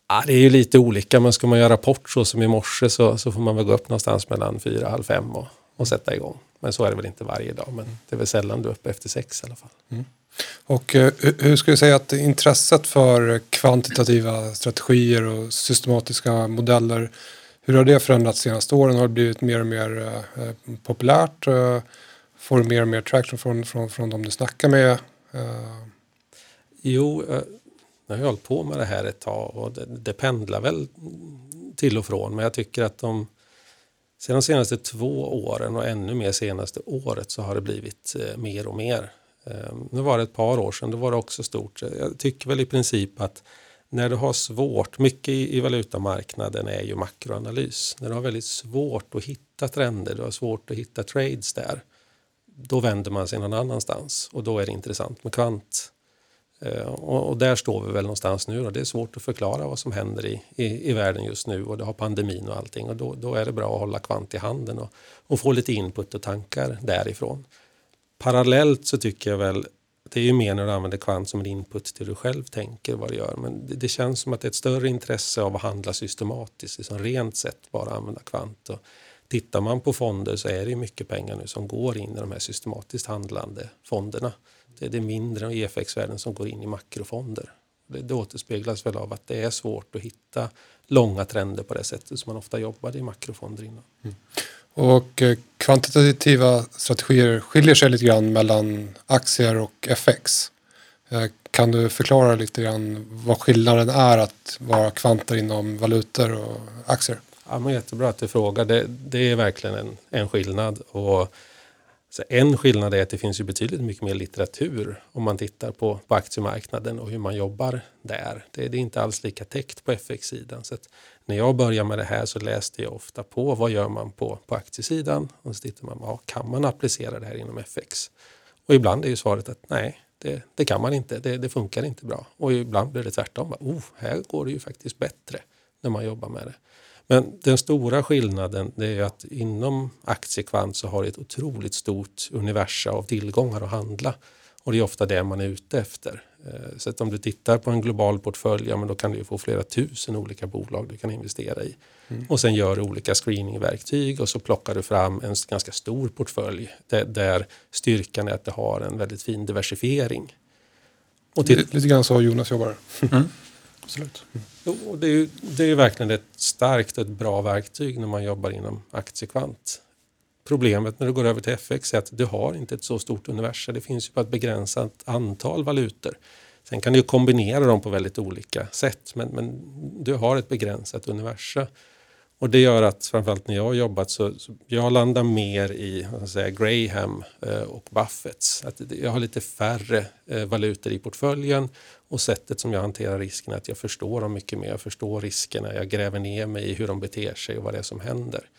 Ja, det är ju lite olika, men ska man göra rapport så som i morse så, så får man väl gå upp någonstans mellan fyra och halv fem och, och sätta igång. Men så är det väl inte varje dag. Men det är väl sällan du är uppe efter sex i alla fall. Mm. Och eh, hur skulle du säga att intresset för kvantitativa strategier och systematiska modeller, hur har det förändrats de senaste åren? Har det blivit mer och mer eh, eh populärt? Får du mer och mer traction från, från, från de du snackar med? Jo, jag har hållit på med det här ett tag och det, det pendlar väl till och från. Men jag tycker att de Sen de senaste två åren och ännu mer senaste året så har det blivit eh, mer och mer. Eh, nu var det ett par år sedan, då var det också stort. Jag tycker väl i princip att när du har svårt, mycket i valutamarknaden är ju makroanalys. När du har väldigt svårt att hitta trender, du har svårt att hitta trades där, då vänder man sig någon annanstans och då är det intressant med kvant. Eh, och, där står vi väl någonstans nu. Det är svårt att förklara vad som händer i, i, i världen just nu och det har pandemin och allting. Och då, då är det bra att hålla kvant i handen och, och, få lite input och tankar därifrån. Parallellt så tycker jag väl det är ju mer när du använder kvant som en input till du själv tänker vad du gör. Men det, det känns som att det är ett större intresse av att handla systematiskt, liksom rent sett bara använda kvant. Och tittar man på fonder så är det mycket pengar nu som går in i de här systematiskt handlande fonderna det är mindre EFX-värden som går in i makrofonder. Det, det återspeglas väl av att det är svårt att hitta långa trender på det sättet som man ofta jobbade i makrofonder innan. Mm. Och eh, kvantitativa strategier skiljer sig lite grann mellan aktier och FX. Eh, kan du förklara lite grann vad skillnaden är att vara kvanter inom valutor och aktier? Ja, men jättebra att du frågar. Det, det är verkligen en, en skillnad. Och så en skillnad är att det finns ju betydligt mycket mer litteratur om man tittar på, på aktiemarknaden och hur man jobbar där. Det, det är inte alls lika täckt på FX-sidan. Så när jag började med det här så läste jag ofta på vad gör man på, på aktiesidan och så tittar man, ja, kan man applicera det här inom FX? Och ibland är ju svaret att nej, det, det kan man inte, det, det, funkar inte bra. Och ibland blir det tvärtom, oh, här går det ju faktiskt bättre när man jobbar med det. Men den stora skillnaden det är att inom aktiekvant så har det ett otroligt stort universum av tillgångar att handla. Och det är ofta det man är ute efter. Eh, så att om du tittar på en global portfölj, ja, men då kan du få flera tusen olika bolag du kan investera i. Mm. Och sen gör du olika screeningverktyg och så plockar du fram en ganska stor portfölj där, där styrkan är att det har en väldigt fin diversifiering. Och till... Lite grann så Jonas jobbar. Mm. Absolut. Mm. Och det, är ju, det är verkligen ett starkt och ett bra verktyg när man jobbar inom aktiekvant. Problemet när du går över till FX är att du har inte ett så stort universum. Det finns ju bara ett begränsat antal valutor. Sen kan du kombinera dem på väldigt olika sätt men, men du har ett begränsat universum. Och det gör att framförallt när jag har jobbat så, så jag landar mer i säga, Graham eh, och Buffetts. Att jag har lite färre eh, valutor i portföljen och sättet som jag hanterar riskerna att jag förstår dem mycket mer. Jag förstår riskerna, jag gräver ner mig i hur de beter sig och vad det är som händer.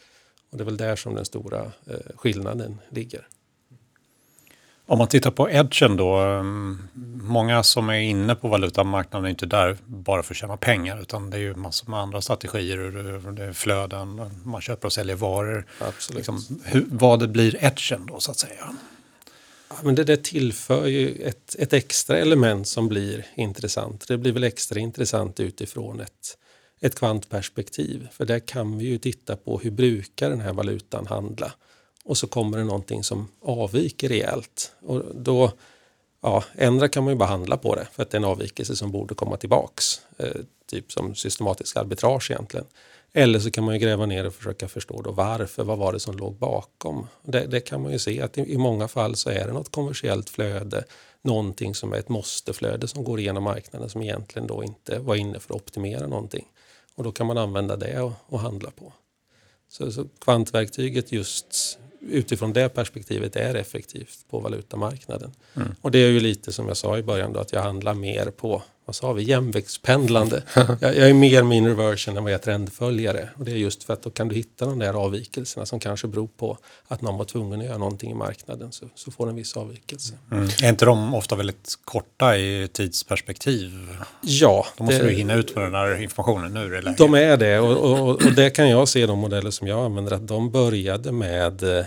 Och det är väl där som den stora eh, skillnaden ligger. Om man tittar på edgen då, mm, många som är inne på valutamarknaden är inte där bara för att tjäna pengar utan det är ju massor med andra strategier, det är flöden, man köper och säljer varor. Absolut. Liksom, hur, vad det blir edgen då så att säga. Ja, men det, det tillför ju ett, ett extra element som blir intressant. Det blir väl extra intressant utifrån ett, ett kvantperspektiv. För där kan vi ju titta på hur brukar den här valutan handla? Och så kommer det någonting som avviker rejält. Och då, ja, ändra kan man ju bara handla på det för att det är en avvikelse som borde komma tillbaks. Eh, typ som systematisk arbitrage egentligen. Eller så kan man ju gräva ner och försöka förstå då varför, vad var det som låg bakom? Det, det kan man ju se att i, i, många fall så är det något kommersiellt flöde, någonting som är ett måsteflöde som går igenom marknaden som egentligen då inte var inne för att optimera någonting. Och då kan man använda det och, och handla på. Så, så kvantverktyget just utifrån det perspektivet är effektivt på valutamarknaden. Mm. Och det är ju lite som jag sa i början då, att jag handlar mer på vad sa vi, jämviktspendlande. jag, jag, är mer min reversion än vad jag är trendföljare. Och det är just för att då kan du hitta de där avvikelserna som kanske beror på att någon var tvungen att göra någonting i marknaden så, så får en viss avvikelse. Mm. Är inte de ofta väldigt korta i tidsperspektiv? Ja. Då måste det, du hinna ut med den här informationen nu eller? De är det och, och, och det kan jag se de modeller som jag använder att de började med eh,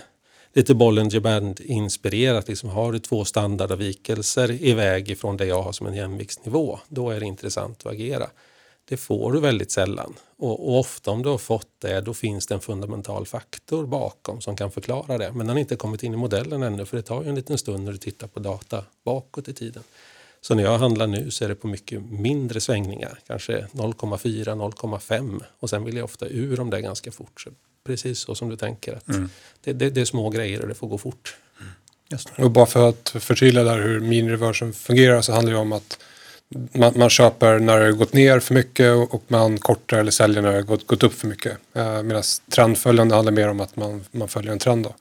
lite Bollinger Band-inspirerat. Liksom har du två standardavvikelser iväg ifrån det jag har som en jämviktsnivå, då är det intressant att agera. Det får du väldigt sällan. Och, och, ofta om du har fått det, då finns det en fundamental faktor bakom som kan förklara det. Men den har inte kommit in i modellen ännu, för det tar ju en liten stund när du tittar på data bakåt i tiden. Så när jag handlar nu så är det på mycket mindre svängningar, kanske 0,4, 0,5 och sen vill jag ofta ur om det ganska fort. Precis så som du tänker. Att mm. det, det, det, är små grejer och det får gå fort. Mm. Och bara för att förtydliga där hur minireversen fungerar så handlar det om att man, man, köper när det har gått ner för mycket och man kortar eller säljer när det har gått, gått upp för mycket. Eh, Medan trendföljande handlar mer om att man, man följer en trend. Då.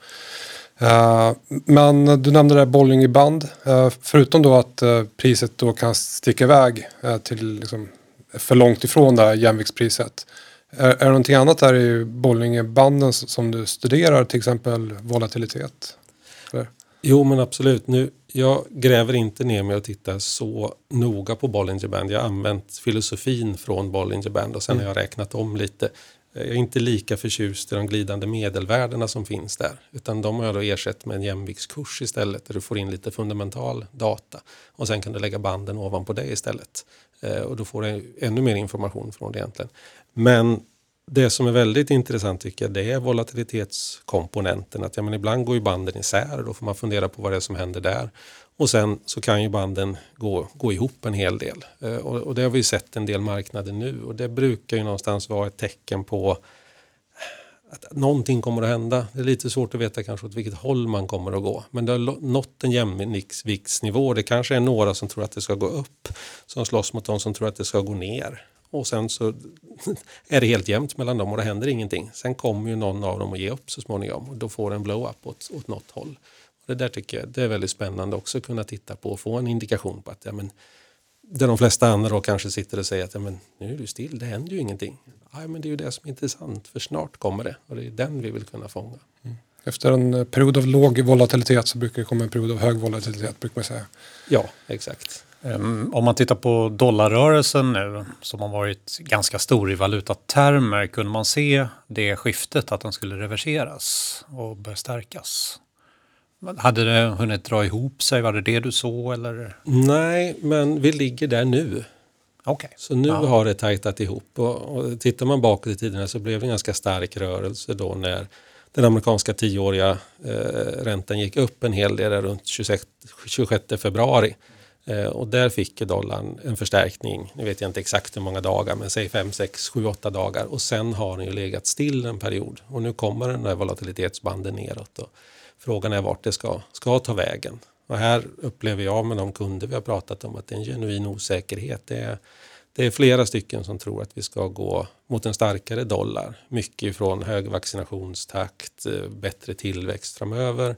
Eh, men du nämnde det här band. Eh, förutom då att eh, priset då kan sticka iväg eh, till liksom, för långt ifrån det här jämviktspriset. Är, är det någonting annat där i bowlingbanden som du studerar, till exempel volatilitet? Eller? Jo, men absolut. Nu, jag gräver inte ner mig och tittar så noga på Bollinger Band. Jag har använt filosofin från Bollinger Band och sen mm. har jag räknat om lite. Jag är inte lika förtjust i de glidande medelvärdena som finns där. Utan de har jag då ersatt med en jämviktskurs istället där du får in lite fundamental data. Och sen kan du lägga banden ovanpå det istället. Eh, och då får du ännu mer information från det egentligen. Men det som är väldigt intressant tycker jag det är volatilitetskomponenten. Att, ja, men ibland går ju banden isär och då får man fundera på vad det är som händer där. Och sen så kan ju banden gå, gå ihop en hel del. Eh, och, och, det har vi sett en del marknader nu och det brukar ju någonstans vara ett tecken på att någonting kommer att hända. Det är lite svårt att veta kanske åt vilket håll man kommer att gå. Men det har nått en jämviktsnivå. Det kanske är några som tror att det ska gå upp som slåss mot de som tror att det ska gå ner. Och sen så är det helt jämnt mellan dem och det händer ingenting. Sen kommer ju någon av dem att ge upp så småningom och då får det en blow-up åt, åt något håll. Och det där tycker jag det är väldigt spännande också att kunna titta på och få en indikation på att ja, men, där de flesta andra då kanske sitter och säger att ja, men, nu är du still, det händer ju ingenting. Ja, men det är ju det som är intressant, för snart kommer det och det är den vi vill kunna fånga. Efter en eh, period av låg volatilitet så brukar det komma en period av hög volatilitet, brukar man säga. Ja, exakt. Um, om man tittar på dollarrörelsen nu som har varit ganska stor i valutatermer, kunde man se det skiftet att den skulle reverseras och börja stärkas? Hade det hunnit dra ihop sig? Var det det du såg? Eller? Nej, men vi ligger där nu. Okay. Så nu Ja. har det tajtat ihop. Och, och tittar man bakåt i tiderna så blev det en ganska stark rörelse då när den amerikanska tioåriga eh, räntan gick upp en hel del runt 26, 26 februari. Eh, och där fick dollarn en förstärkning, nu vet jag inte exakt hur många dagar, men säg 5, 6, 7, 8 dagar. Och sen har den ju legat still en period. Och nu kommer den där volatilitetsbanden neråt. Och frågan är vart det ska, ska ta vägen. Och här upplever jag med de kunder vi har pratat om att det är en genuin osäkerhet. Det är, det är flera stycken som tror att vi ska gå mot en starkare dollar. Mycket ifrån hög vaccinationstakt, eh, bättre tillväxt framöver.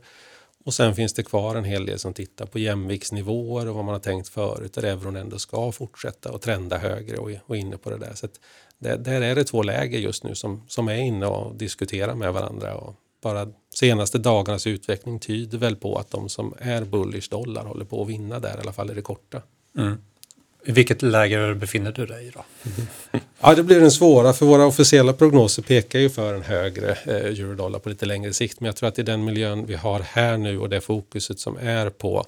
Och sen finns det kvar en hel del som tittar på jämviktsnivåer och vad man har tänkt förut där euron ändå ska fortsätta och trenda högre och, och inne på det där. Så att det, där är det två läger just nu som, som är inne och diskuterar med varandra. Och bara senaste dagarnas utveckling tyder väl på att de som är bullish dollar håller på att vinna där, i alla fall i det korta. Mm. I vilket läge befinner du dig i då? Ja, det blir den svåra, för våra officiella prognoser pekar ju för en högre eh, eurodollar på lite längre sikt. Men jag tror att i den miljön vi har här nu och det fokuset som är på,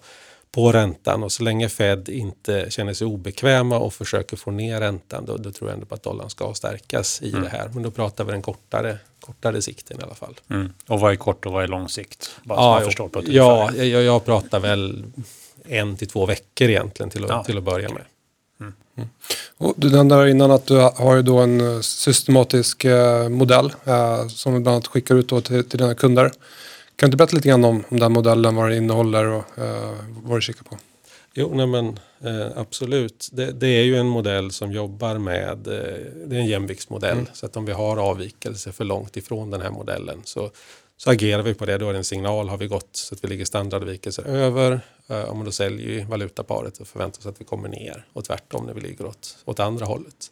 på räntan och så länge Fed inte känner sig obekväma och försöker få ner räntan, då, då tror jag ändå på att dollarn ska stärkas i det här. Men då pratar vi den kortare, kortare sikten i alla fall. Mm. Och vad är kort och vad är lång sikt? Bara man jo. förstår på ja jag, jag pratar väl en till två veckor egentligen till att, Ja, till att börja med. Och du nämnde innan att du har ju då en eh, systematisk eh, modell eh, som du bland annat skickar ut då till, till dina kunder. Kan du berätta lite grann om, om den modellen, vad den innehåller och eh, vad du kikar på? Jo, nej men absolut. Det, det är ju en modell som jobbar med, det är en jämviktsmodell. Så att om vi har avvikelser för långt ifrån den här modellen så, så agerar vi på det. Då är det en signal, har vi gått så att vi ligger standardavvikelser över. Eh, om man då säljer ju valutaparet och förväntar oss att vi kommer ner. Och tvärtom när vi ligger åt, åt andra hållet.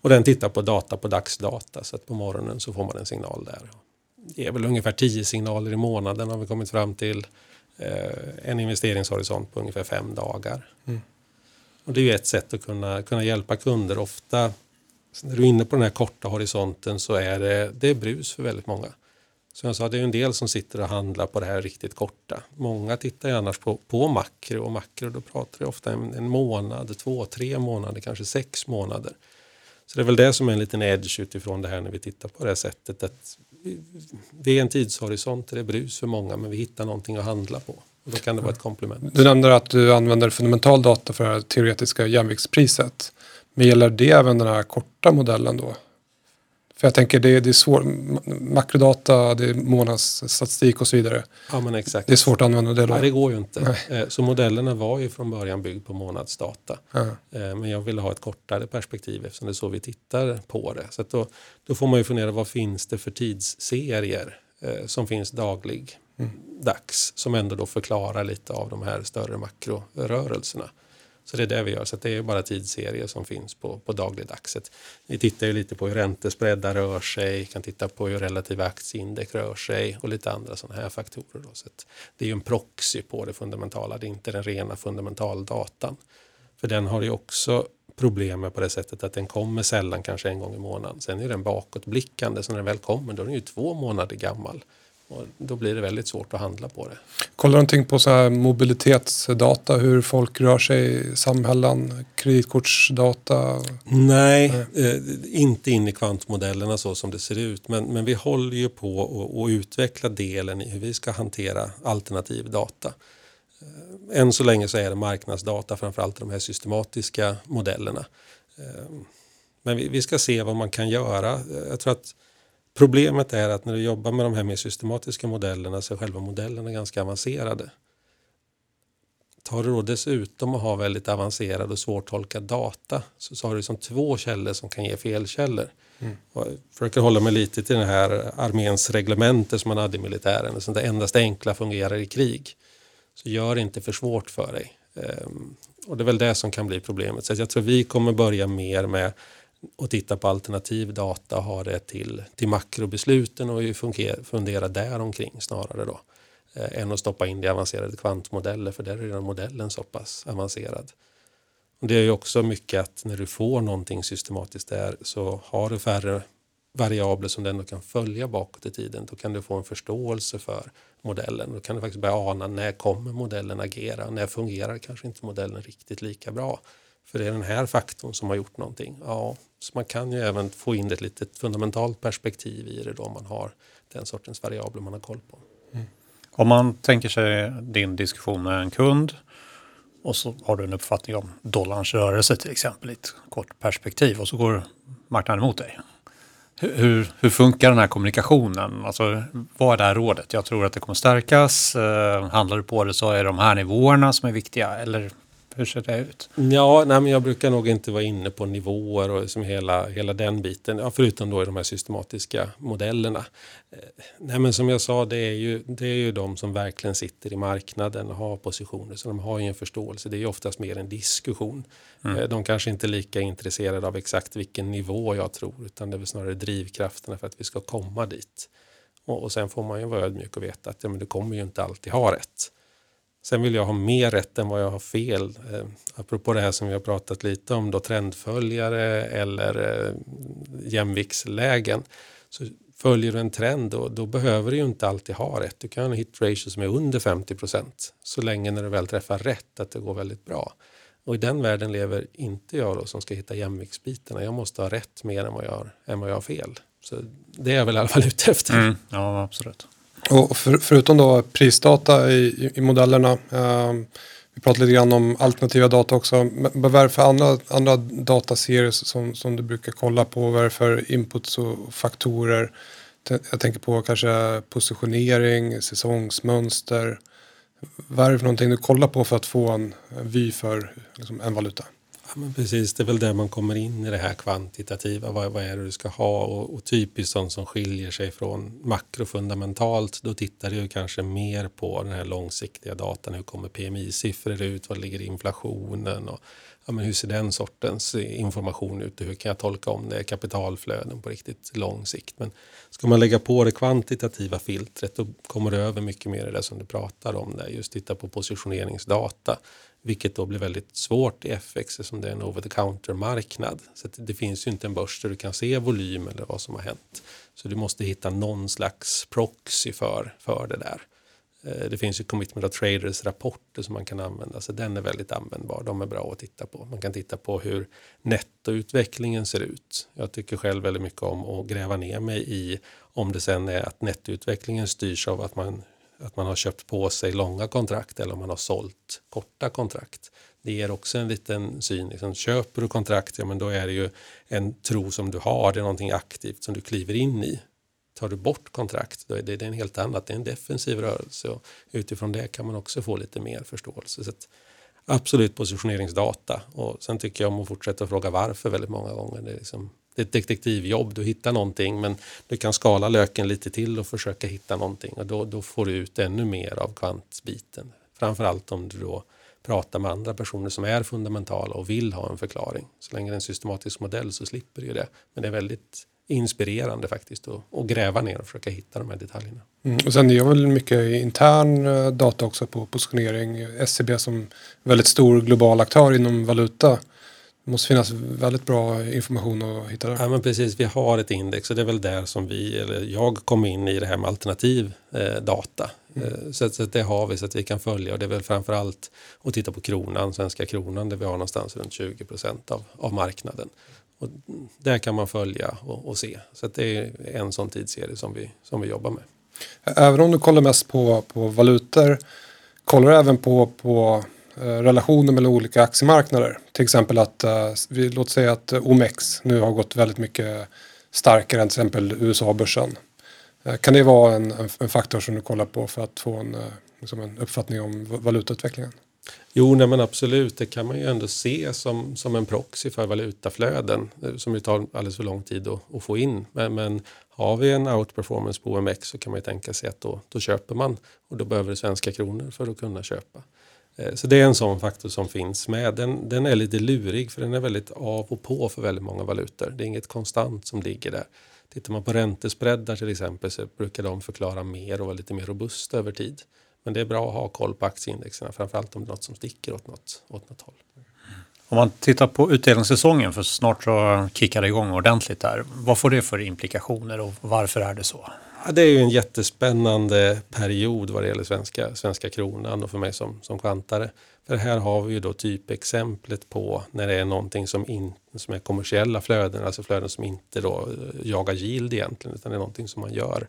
Och den tittar på data på dagsdata så att på morgonen så får man en signal där. Det är väl ungefär 10 signaler i månaden har vi kommit fram till. Eh, en investeringshorisont på ungefär fem dagar. Och det är ju ett sätt att kunna, kunna hjälpa kunder. Ofta när du är inne på den här korta horisonten så är det, det är brus för väldigt många. Som jag sa, det är ju en del som sitter och handlar på det här riktigt korta. Många tittar ju annars på, på makro och makro då pratar vi ofta en, en månad, två, tre månader, kanske sex månader. Så det är väl det som är en liten edge utifrån det här när vi tittar på det här sättet. Att vi- det är en tidshorisont, det är brus för många men vi hittar någonting att handla på. Och då kan det vara ett komplement. Du nämnde att du använder fundamental data för det här teoretiska jämviktspriset. Men gäller det även den här korta modellen då? För jag tänker det, det är svårt, makrodata, det är månadsstatistik och så vidare. Ja men exakt. Det är svårt att använda det då. Nej, det går ju inte. Eh, Så modellerna var ju från början byggd på månadsdata. Ja. Eh, Men jag ville ha ett kortare perspektiv eftersom det är så vi tittar på det. Så då, då får man ju fundera vad finns det för tidsserier eh, som finns daglig dags som ändå då förklarar lite av de här större makrorörelserna. Så det är det vi gör. Så att det är bara tidsserier som finns på, på dagligdagset. Vi tittar ju lite på hur räntespreadar rör sig, kan titta på hur relativa aktieindex rör sig och lite andra sådana här faktorer. Då. Så att det är ju en proxy på det fundamentala, det är inte den rena fundamentaldatan. För den har ju också problem med på det sättet att den kommer sällan, kanske en gång i månaden. Sen är den bakåtblickande, så när den väl kommer då är den ju två månader gammal. Och då blir det väldigt svårt att handla på det. Kollar du någonting på så här mobilitetsdata, hur folk rör sig i samhällen, kreditkortsdata? Nej, eh, inte in i kvantmodellerna så som det ser ut. Men, men vi håller ju på att- utveckla delen i hur vi ska hantera alternativ data. Eh, Än så länge så är det marknadsdata, framförallt de här systematiska modellerna. Eh, Men vi, vi ska se vad man kan göra. Jag tror att problemet är att när du jobbar med de här mer systematiska modellerna så är själva modellerna ganska avancerade. tar du då dessutom och har väldigt avancerad och svårtolkad data så, så har du som två källor som kan ge felkällor. Mm. Jag försöker hålla mig lite till den här arméns reglemente som man hade i militären. Så det endast enkla fungerar i krig. Så gör det inte för svårt för dig. Ehm, och det är väl det som kan bli problemet. Så jag tror vi kommer börja mer med och titta på alternativ data och ha det till, till makrobesluten och fundera där omkring snarare då. Eh, än att stoppa in det i avancerade kvantmodeller för där är redan modellen så pass avancerad. Och det är ju också mycket att när du får någonting systematiskt där så har du färre variabler som du ändå kan följa bakåt i tiden. Då kan du få en förståelse för modellen. Då kan du faktiskt börja ana när kommer modellen agera? När fungerar kanske inte modellen riktigt lika bra? För det är den här faktorn som har gjort någonting. Ja, så man kan ju även få in ett litet fundamentalt perspektiv i det då man har den sortens variabler man har koll på. Mm. Om man tänker sig din diskussion med en kund och så har du en uppfattning om dollarns rörelse till exempel i ett kort perspektiv och så går marknaden emot dig. Hur, hur funkar den här kommunikationen? Alltså, vad är det här rådet? Jag tror att det kommer stärkas. Eh, handlar du på det så är det de här nivåerna som är viktiga. Eller hur ser det ut? Ja, nej, men jag brukar nog inte vara inne på nivåer och liksom hela, hela den biten. Ja, förutom då i de här systematiska modellerna. Eh, nej, men som jag sa, det är, ju, det är ju de som verkligen sitter i marknaden och har positioner. Så de har ju en förståelse. Det är ju oftast mer en diskussion. Mm. Eh, de kanske inte är lika intresserade av exakt vilken nivå jag tror. Utan det är väl snarare drivkrafterna för att vi ska komma dit. Och, och sen får man ju vara ödmjuk och veta att ja, men du kommer ju inte alltid ha rätt. Sen vill jag ha mer rätt än vad jag har fel. Eh, apropå det här som vi har pratat lite om, då trendföljare eller eh, jämviktslägen. Så följer du en trend då, då behöver du ju inte alltid ha rätt. Du kan ha en hit ratio som är under 50 procent. Så länge när du väl träffar rätt att det går väldigt bra. Och i den världen lever inte jag då som ska hitta jämviktsbitarna. Jag måste ha rätt mer än vad jag har, än vad jag har fel. Så det är jag väl i alla fall ute efter. Mm, ja, absolut. Och för, förutom då prisdata i, i modellerna, eh, vi pratade lite grann om alternativa data också, men vad är det för andra, andra dataserier som, som du brukar kolla på? Vad är det för inputs och faktorer? Jag tänker på kanske positionering, säsongsmönster. Vad är det för någonting du kollar på för att få en vy för liksom, en valuta? Men precis, det är väl där man kommer in i det här kvantitativa. Vad, vad är det du ska ha? Och, och typiskt sånt som skiljer sig från makrofundamentalt. Då tittar du kanske mer på den här långsiktiga datan. Hur kommer PMI-siffror ut? Var ligger inflationen? Och, ja, men hur ser den sortens information ut? Och Hur kan jag tolka om det är kapitalflöden på riktigt lång sikt? Men ska man lägga på det kvantitativa filtret då kommer du över mycket mer i det som du pratar om. Där. Just titta på positioneringsdata vilket då blir väldigt svårt i FX som det är en over the counter-marknad. Så det finns ju inte en börs där du kan se volym eller vad som har hänt. Så du måste hitta någon slags proxy för, för det där. Eh, det finns ju Commitment of Traders rapporter som man kan använda, så den är väldigt användbar. De är bra att titta på. Man kan titta på hur nettoutvecklingen ser ut. Jag tycker själv väldigt mycket om att gräva ner mig i om det sen är att nettoutvecklingen styrs av att man att man har köpt på sig långa kontrakt eller om man har sålt korta kontrakt. Det ger också en liten syn. Liksom, köper du kontrakt, ja men då är det ju en tro som du har, det är någonting aktivt som du kliver in i. Tar du bort kontrakt, då är det, det är en helt annat, det är en defensiv rörelse och utifrån det kan man också få lite mer förståelse. Så att, absolut positioneringsdata och sen tycker jag om att fortsätta fråga varför väldigt många gånger. Det är liksom, det är ett detektivjobb, du hittar någonting men du kan skala löken lite till och försöka hitta någonting och då, då får du ut ännu mer av kvantbiten. Framförallt om du då pratar med andra personer som är fundamentala och vill ha en förklaring. Så länge det är en systematisk modell så slipper du det. Men det är väldigt inspirerande faktiskt att, att gräva ner och försöka hitta de här detaljerna. Mm, och sen gör väl mycket intern eh, data också på positionering. SCB som väldigt stor global aktör inom valuta det måste finnas väldigt bra information att hitta där. Ja, men precis, vi har ett index och det är väl där som vi, eller jag kom in i det här med alternativ eh, data. Mm. Eh, så, så det har vi så att vi kan följa och det är väl framförallt att titta på kronan, svenska kronan där vi har någonstans runt 20 procent av, av marknaden. Och där kan man följa och, och se. Så det är en sån tidsserie som vi, som vi jobbar med. Även om du kollar mest på, på valutor, kollar du även på, på Eh, relationer mellan olika aktiemarknader. Till exempel att, eh, vi, låt säga att eh, OMX nu har gått väldigt mycket starkare än till exempel USA-börsen. Kan det vara en, en, en, faktor som du kollar på för att få en, liksom en uppfattning om valutautvecklingen? Jo, nej, men absolut. Det kan man ju ändå se som, som en proxy för valutaflöden som ju tar alldeles för lång tid att, att få in. Men, men, har vi en outperformance på OMX så kan man ju tänka sig att då, då köper man och då behöver det svenska kronor för att kunna köpa. Eh, så det är en sån faktor som finns med. Den, den är lite lurig för den är väldigt av och på för väldigt många valutor. Det är inget konstant som ligger där. Tittar man på räntespreadar till exempel så brukar de förklara mer och vara lite mer robusta över tid. Men det är bra att ha koll på aktieindexerna, framförallt om det är något som sticker åt något, åt något håll. Om man tittar på utdelningssäsongen, för snart så kickar det igång ordentligt där. Vad får det för implikationer och varför är det så? Det är ju en jättespännande period vad det gäller svenska, svenska kronan och för mig som, som kvantare. För här har vi ju då typexemplet på när det är någonting som, in, som är kommersiella flöden, alltså flöden som inte då eh, jagar yield egentligen, utan det är någonting som man gör.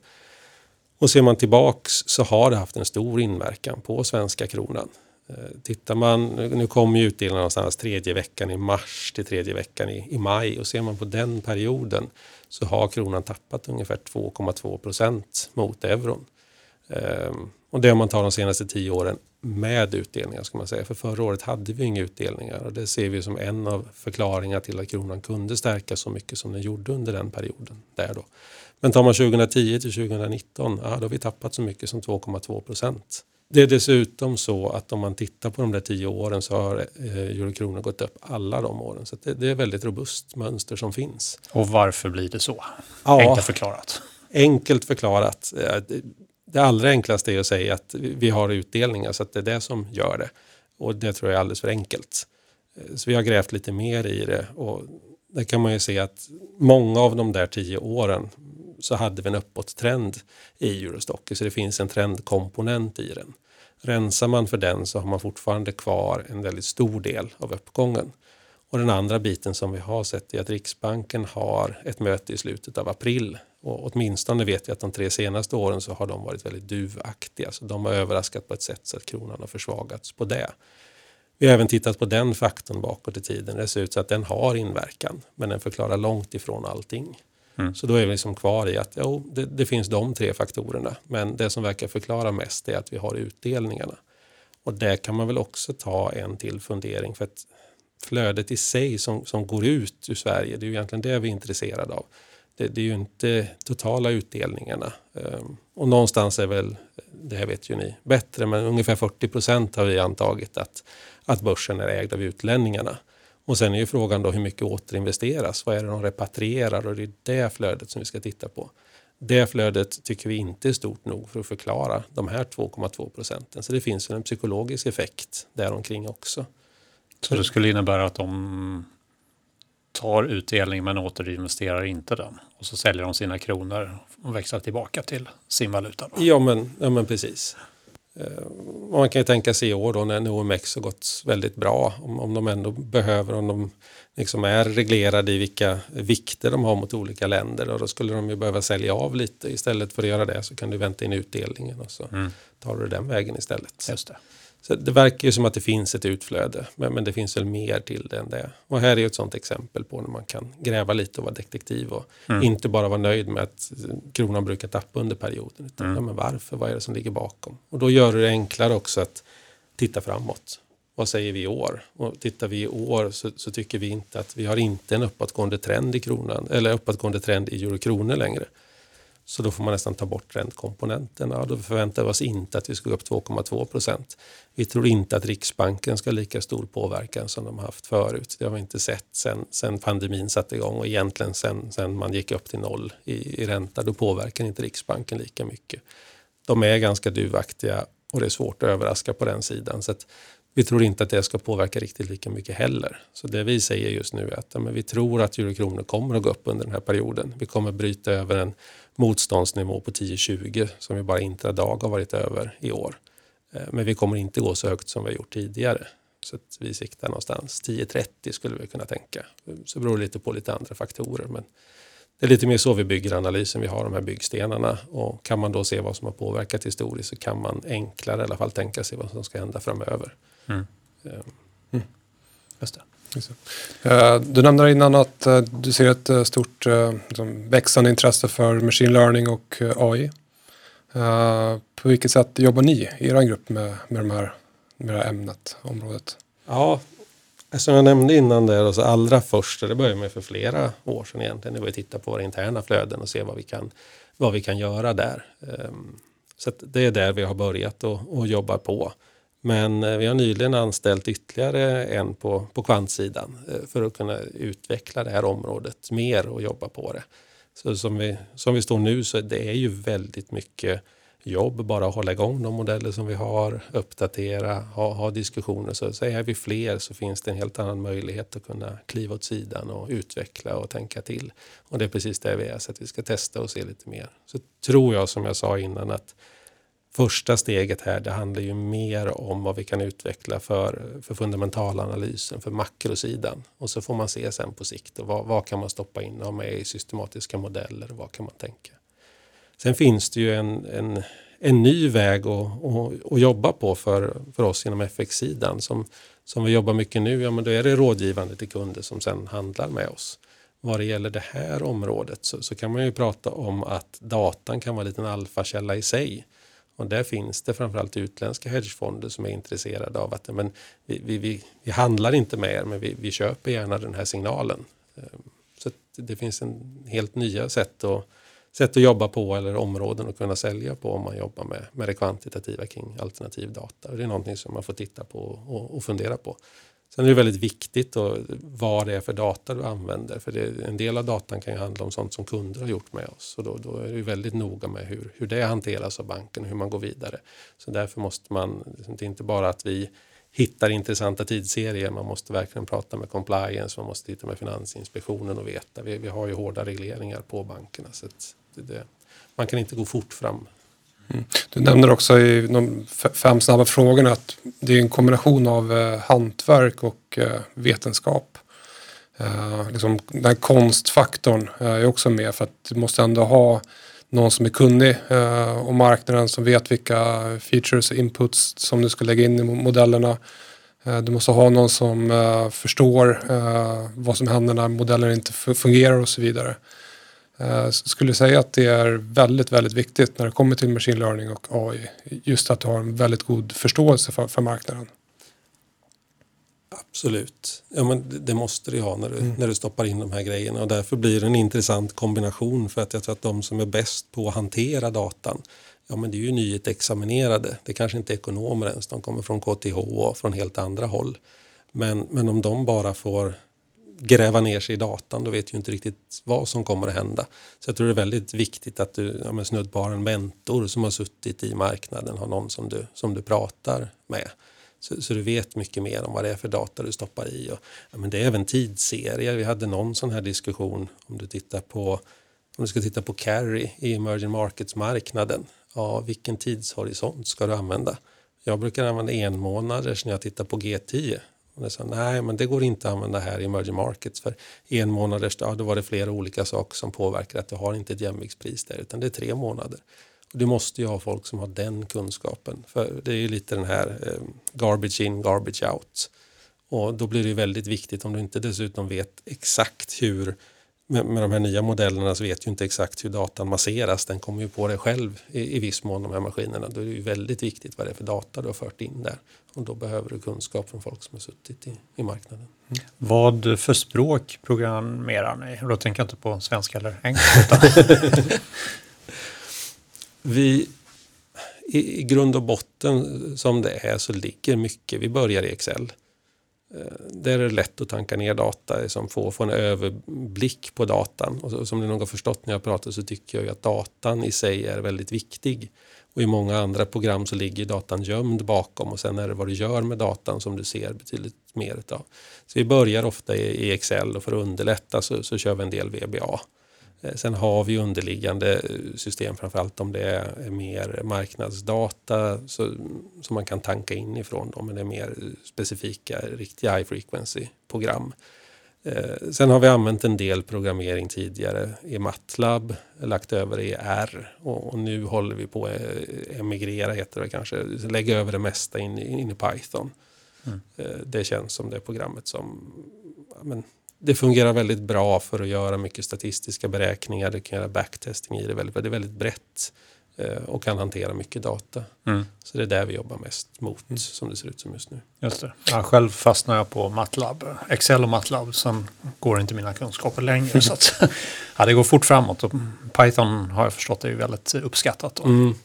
Och ser man tillbaks så har det haft en stor inverkan på svenska kronan. Eh, tittar man, nu kommer ju utdelningen någonstans tredje veckan i mars till tredje veckan i, i maj och ser man på den perioden så har kronan tappat ungefär 2,2 procent mot euron. Ehm, och det om man tar de senaste tio åren med utdelningar ska man säga. För förra året hade vi inga utdelningar och det ser vi som en av förklaringarna till att kronan kunde stärkas så mycket som den gjorde under den perioden. Där då. Men tar man 2010 till 2019, ja, då har vi tappat så mycket som 2,2 procent. Det är dessutom så att om man tittar på de där tio åren så har eh, eurokronan gått upp alla de åren. Så det, det, är ett väldigt robust mönster som finns. Och varför blir det så? Ja, Enkelt förklarat. Enkelt förklarat. Det allra enklaste är att säga att vi har utdelningar så att det är det som gör det. Och det tror jag är alldeles för enkelt. Så vi har grävt lite mer i det och där kan man ju se att många av de där tio åren så hade vi en uppåttrend i Eurostock. Så det finns en trendkomponent i den. Rensar man för den så har man fortfarande kvar en väldigt stor del av uppgången. Och den andra biten som vi har sett är att Riksbanken har ett möte i slutet av april. Och åtminstone vet jag att de tre senaste åren så har de varit väldigt duvaktiga. Så de har överraskat på ett sätt så att kronan har försvagats på det. Vi har även tittat på den faktorn bakåt i tiden. Det ser ut så att den har inverkan, men den förklarar långt ifrån allting. Mm. Så då är vi liksom kvar i att jo, det, det, finns de tre faktorerna. Men det som verkar förklara mest är att vi har utdelningarna. Och där kan man väl också ta en till fundering. För att flödet i sig som, som går ut ur Sverige, det är ju egentligen det vi är intresserade av. Det, det är ju inte totala utdelningarna. Ehm, och någonstans är väl, det här vet ju ni bättre, men ungefär 40 procent har vi antagit att, att börsen är ägd av utlänningarna. Och sen är ju frågan då hur mycket återinvesteras? Vad är det de repatrierar? Och det är det flödet som vi ska titta på. Det flödet tycker vi inte är stort nog för att förklara de här 2,2 procenten. Så det finns en psykologisk effekt däromkring också. Så det skulle innebära att de tar utdelning men återinvesterar inte den och så säljer de sina kronor och växlar tillbaka till sin valuta? Då. Ja, men, ja, men precis. Eh, man kan ju tänka sig i år då när OMX har gått väldigt bra, om, om de ändå behöver, om de liksom är reglerade i vilka vikter de har mot olika länder och då skulle de ju behöva sälja av lite. Istället för att göra det så kan du vänta in utdelningen och så mm. tar du den vägen istället. Just det. Så det verkar ju som att det finns ett utflöde, men, men det finns väl mer till det än det. Och här är ju ett sånt exempel på när man kan gräva lite och vara detektiv och mm. inte bara vara nöjd med att kronan brukar tappa under perioden. Utan mm. ja, men varför? Vad är det som ligger bakom? Och då gör det enklare också att titta framåt. Vad säger vi i år? Och tittar vi i år så, så, tycker vi inte att vi har inte en uppåtgående trend i kronan eller uppåtgående trend i eurokronor längre. Så då får man nästan ta bort räntekomponenterna. Då förväntar vi oss inte att vi ska gå upp 2,2 procent. Vi tror inte att Riksbanken ska ha lika stor påverkan som de har haft förut. Det har vi inte sett sen, sen pandemin satte igång och egentligen sen, sen man gick upp till noll i, i ränta. Då påverkar inte Riksbanken lika mycket. De är ganska duvaktiga och det är svårt att överraska på den sidan. Så vi tror inte att det ska påverka riktigt lika mycket heller. Så det vi säger just nu är att ja, vi tror att eurokronor kommer att gå upp under den här perioden. Vi kommer bryta över en motståndsnivå på 10-20 som vi bara inte dag har varit över i år. Eh, men vi kommer inte gå så högt som vi har gjort tidigare. Så att vi siktar någonstans 10-30 skulle vi kunna tänka. Så beror det lite på lite andra faktorer. Men det är lite mer så vi bygger analysen. Vi har de här byggstenarna och kan man då se vad som har påverkat historiskt så kan man enklare i alla fall tänka sig vad som ska hända framöver. Mm. Mm. Just det. Eh, du nämnde innan att eh, du ser ett eh, stort liksom, växande intresse för machine learning och AI. På vilket sätt jobbar ni i er grupp med, med de här med det här ämnet, området? Ja, som jag nämnde innan där, och så allra först, det började med för flera år sedan egentligen, det var att titta på våra interna flöden och se vad vi kan, vad vi kan göra där. Ehm, så det är där vi har börjat och, och jobbar på. Men eh, vi har nyligen anställt ytterligare en på, på kvantsidan eh, för att kunna utveckla det här området mer och jobba på det. Så som vi, som vi står nu så det är ju väldigt mycket jobb bara att hålla igång de modeller som vi har, uppdatera, ha, ha diskussioner. Så, så är vi fler så finns det en helt annan möjlighet att kunna kliva åt sidan och utveckla och tänka till. Och det är precis det vi är, så att vi ska testa och se lite mer. Så tror jag som jag sa innan att första steget här, det handlar ju mer om vad vi kan utveckla för, för fundamentalanalysen, för makrosidan. Och så får man se sen på sikt och vad, vad kan man stoppa in och ha med i systematiska modeller och vad kan man tänka. Sen finns det ju en, en, en ny väg att, att, att jobba på för, för oss inom FX-sidan som, som vi jobbar mycket nu. Ja, men då är det rådgivande till kunder som sen handlar med oss. Vad det gäller det här området så, så kan man ju prata om att datan kan vara en liten alfakälla i sig. Och där finns det framförallt utländska hedgefonder som är intresserade av att men vi, vi, vi, vi handlar inte med er men vi, vi köper gärna den här signalen. Ehm, så det finns en helt nya sätt att, sätt att jobba på eller områden att kunna sälja på om man jobbar med, med det kvantitativa kring alternativ data. Och det är någonting som man får titta på och, och fundera på. Sen är det väldigt viktigt då, vad det är för data du använder. För det, en del av datan kan ju handla om sånt som kunder har gjort med oss. Och då, då är det väldigt noga med hur, hur det hanteras av banken och hur man går vidare. Så därför måste man, liksom, det är inte bara att vi hittar intressanta tidsserier. Man måste verkligen prata med compliance, man måste titta med Finansinspektionen och veta. Vi, vi har ju hårda regleringar på bankerna. Så det, det, man kan inte gå fort fram Mm. Du nämner också i de fem snabba frågorna att det är en kombination av eh, hantverk och eh, vetenskap. Eh, liksom, den här konstfaktorn eh, är också med för att du måste ändå ha någon som är kunnig eh, om marknaden som vet vilka features och inputs som du ska lägga in i modellerna. Eh, du måste ha någon som eh, förstår eh, vad som händer när modellen inte fungerar och så vidare. Jag skulle säga att det är väldigt, väldigt viktigt när det kommer till machine learning och AI. Just att du har en väldigt god förståelse för, för marknaden. Absolut. Ja, men det måste du ha när du, mm. när du stoppar in de här grejerna och därför blir det en intressant kombination för att jag tror att de som är bäst på att hantera datan Ja men det är ju nyutexaminerade. Det kanske inte är ekonomer ens. De kommer från KTH och från helt andra håll. Men, men om de bara får gräva ner sig i datan, då vet du inte riktigt vad som kommer att hända. Så jag tror det är väldigt viktigt att du ja, snudd på har en mentor som har suttit i marknaden, har någon som du, som du pratar med. Så, så, du vet mycket mer om vad det är för data du stoppar i. Och, ja, men det är även tidsserier. Vi hade någon sån här diskussion om du tittar på om du ska titta på carry i emerging markets-marknaden. Ja, vilken tidshorisont ska du använda? Jag brukar använda en månaders när jag tittar på G10 och det sa, nej, men det går inte att använda här i emerging markets för en månaders, ja, då var det flera olika saker som påverkar att du har inte ett jämviktspris där utan det är tre månader. Och du måste ju ha folk som har den kunskapen. För det är ju lite den här eh, garbage in, garbage out. Och då blir det väldigt viktigt om du inte dessutom vet exakt hur med, med de här nya modellerna så vet ju inte exakt hur datan masseras. Den kommer ju på det själv i, i viss mån de här maskinerna. Då är det ju väldigt viktigt vad det är för data du har fört in där. Och då behöver du kunskap från folk som har suttit i, i marknaden. Mm. Vad för språk programmerar ni? Då tänker jag inte på svenska eller engelska. vi, i, I grund och botten som det är så ligger mycket, vi börjar i Excel. Eh, där är det lätt att tanka ner data, liksom få, få en överblick på datan. Och som ni nog har förstått när jag pratar så tycker jag ju att datan i sig är väldigt viktig. Och i många andra program så ligger datan gömd bakom och sen är det vad du gör med datan som du ser betydligt mer utav. Så vi börjar ofta i Excel och för att underlätta så, så kör vi en del VBA. Eh, sen har vi underliggande system, framförallt om det är mer marknadsdata så, som man kan tanka in ifrån. Då, men det är mer specifika, riktiga high frequency-program. Eh, sen har vi använt en del programmering tidigare i MATLAB, lagt över i R och, och nu håller vi på att emigrera, heter det kanske, lägga över det mesta in, in i Python. Mm. Eh, det känns som det programmet som men, det fungerar väldigt bra för att göra mycket statistiska beräkningar. Det kan göra backtesting i det. Väldigt, det är väldigt brett eh, och kan hantera mycket data. Mm. Så det är där vi jobbar mest mot som det ser ut som just nu. Just det. Ja, själv fastnar jag på MATLAB, Excel och MATLAB. Sen går inte mina kunskaper längre. så att, ja, det går fort framåt och Python har jag förstått är väldigt uppskattat. Mm.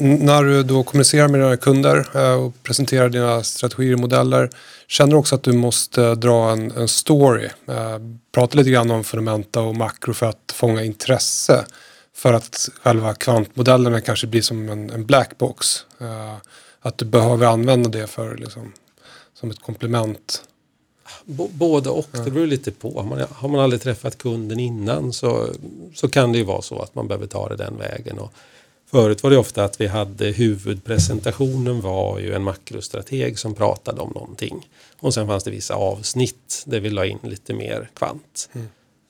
När du då kommunicerar med dina kunder och presenterar dina strategier och modeller, känner du också att du måste dra en, en story? Prata lite grann om fundamenta och makro för att fånga intresse. För att själva kvantmodellerna kanske blir som en, en blackbox. Att du behöver använda det för liksom, som ett komplement. B- både och, det beror lite på. Har man, har man aldrig träffat kunden innan så, så kan det ju vara så att man behöver ta det den vägen. Och förut var det ofta att vi hade huvudpresentationen var ju en makrostrateg som pratade om någonting. Och sen fanns det vissa avsnitt där vi la in lite mer kvant. Mm.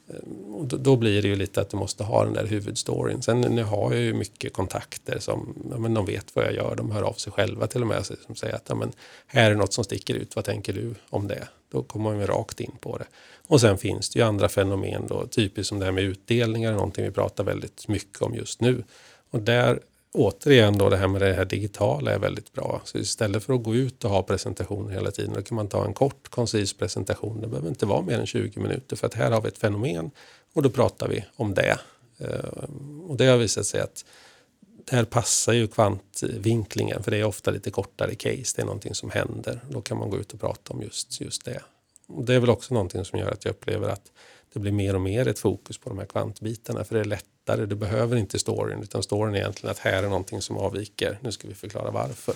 Eh, Och då, då blir det ju lite att du måste ha den där huvudstoryn. Sen nu har jag ju mycket kontakter som ja, men de vet vad jag gör. De hör av sig själva till och med som säger att ja, men, här är något som sticker ut. Vad tänker du om det? Då kommer man ju rakt in på det. Och sen finns det ju andra fenomen då, typiskt som det här med utdelningar, någonting vi pratar väldigt mycket om just nu. Och där återigen då det här med det här digitala är väldigt bra. Så istället för att gå ut och ha presentationer hela tiden, då kan man ta en kort koncis presentation. Det behöver inte vara mer än 20 minuter för att här har vi ett fenomen och då pratar vi om det. Eh, och det har visat sig att det här passar ju kvantvinklingen för det är ofta lite kortare case. Det är någonting som händer. Då kan man gå ut och prata om just, just det. Och det är väl också någonting som gör att jag upplever att det blir mer och mer ett fokus på de här kvantbitarna. För det är lättare. Du behöver inte storyn utan storyn är egentligen att här är någonting som avviker. Nu ska vi förklara varför.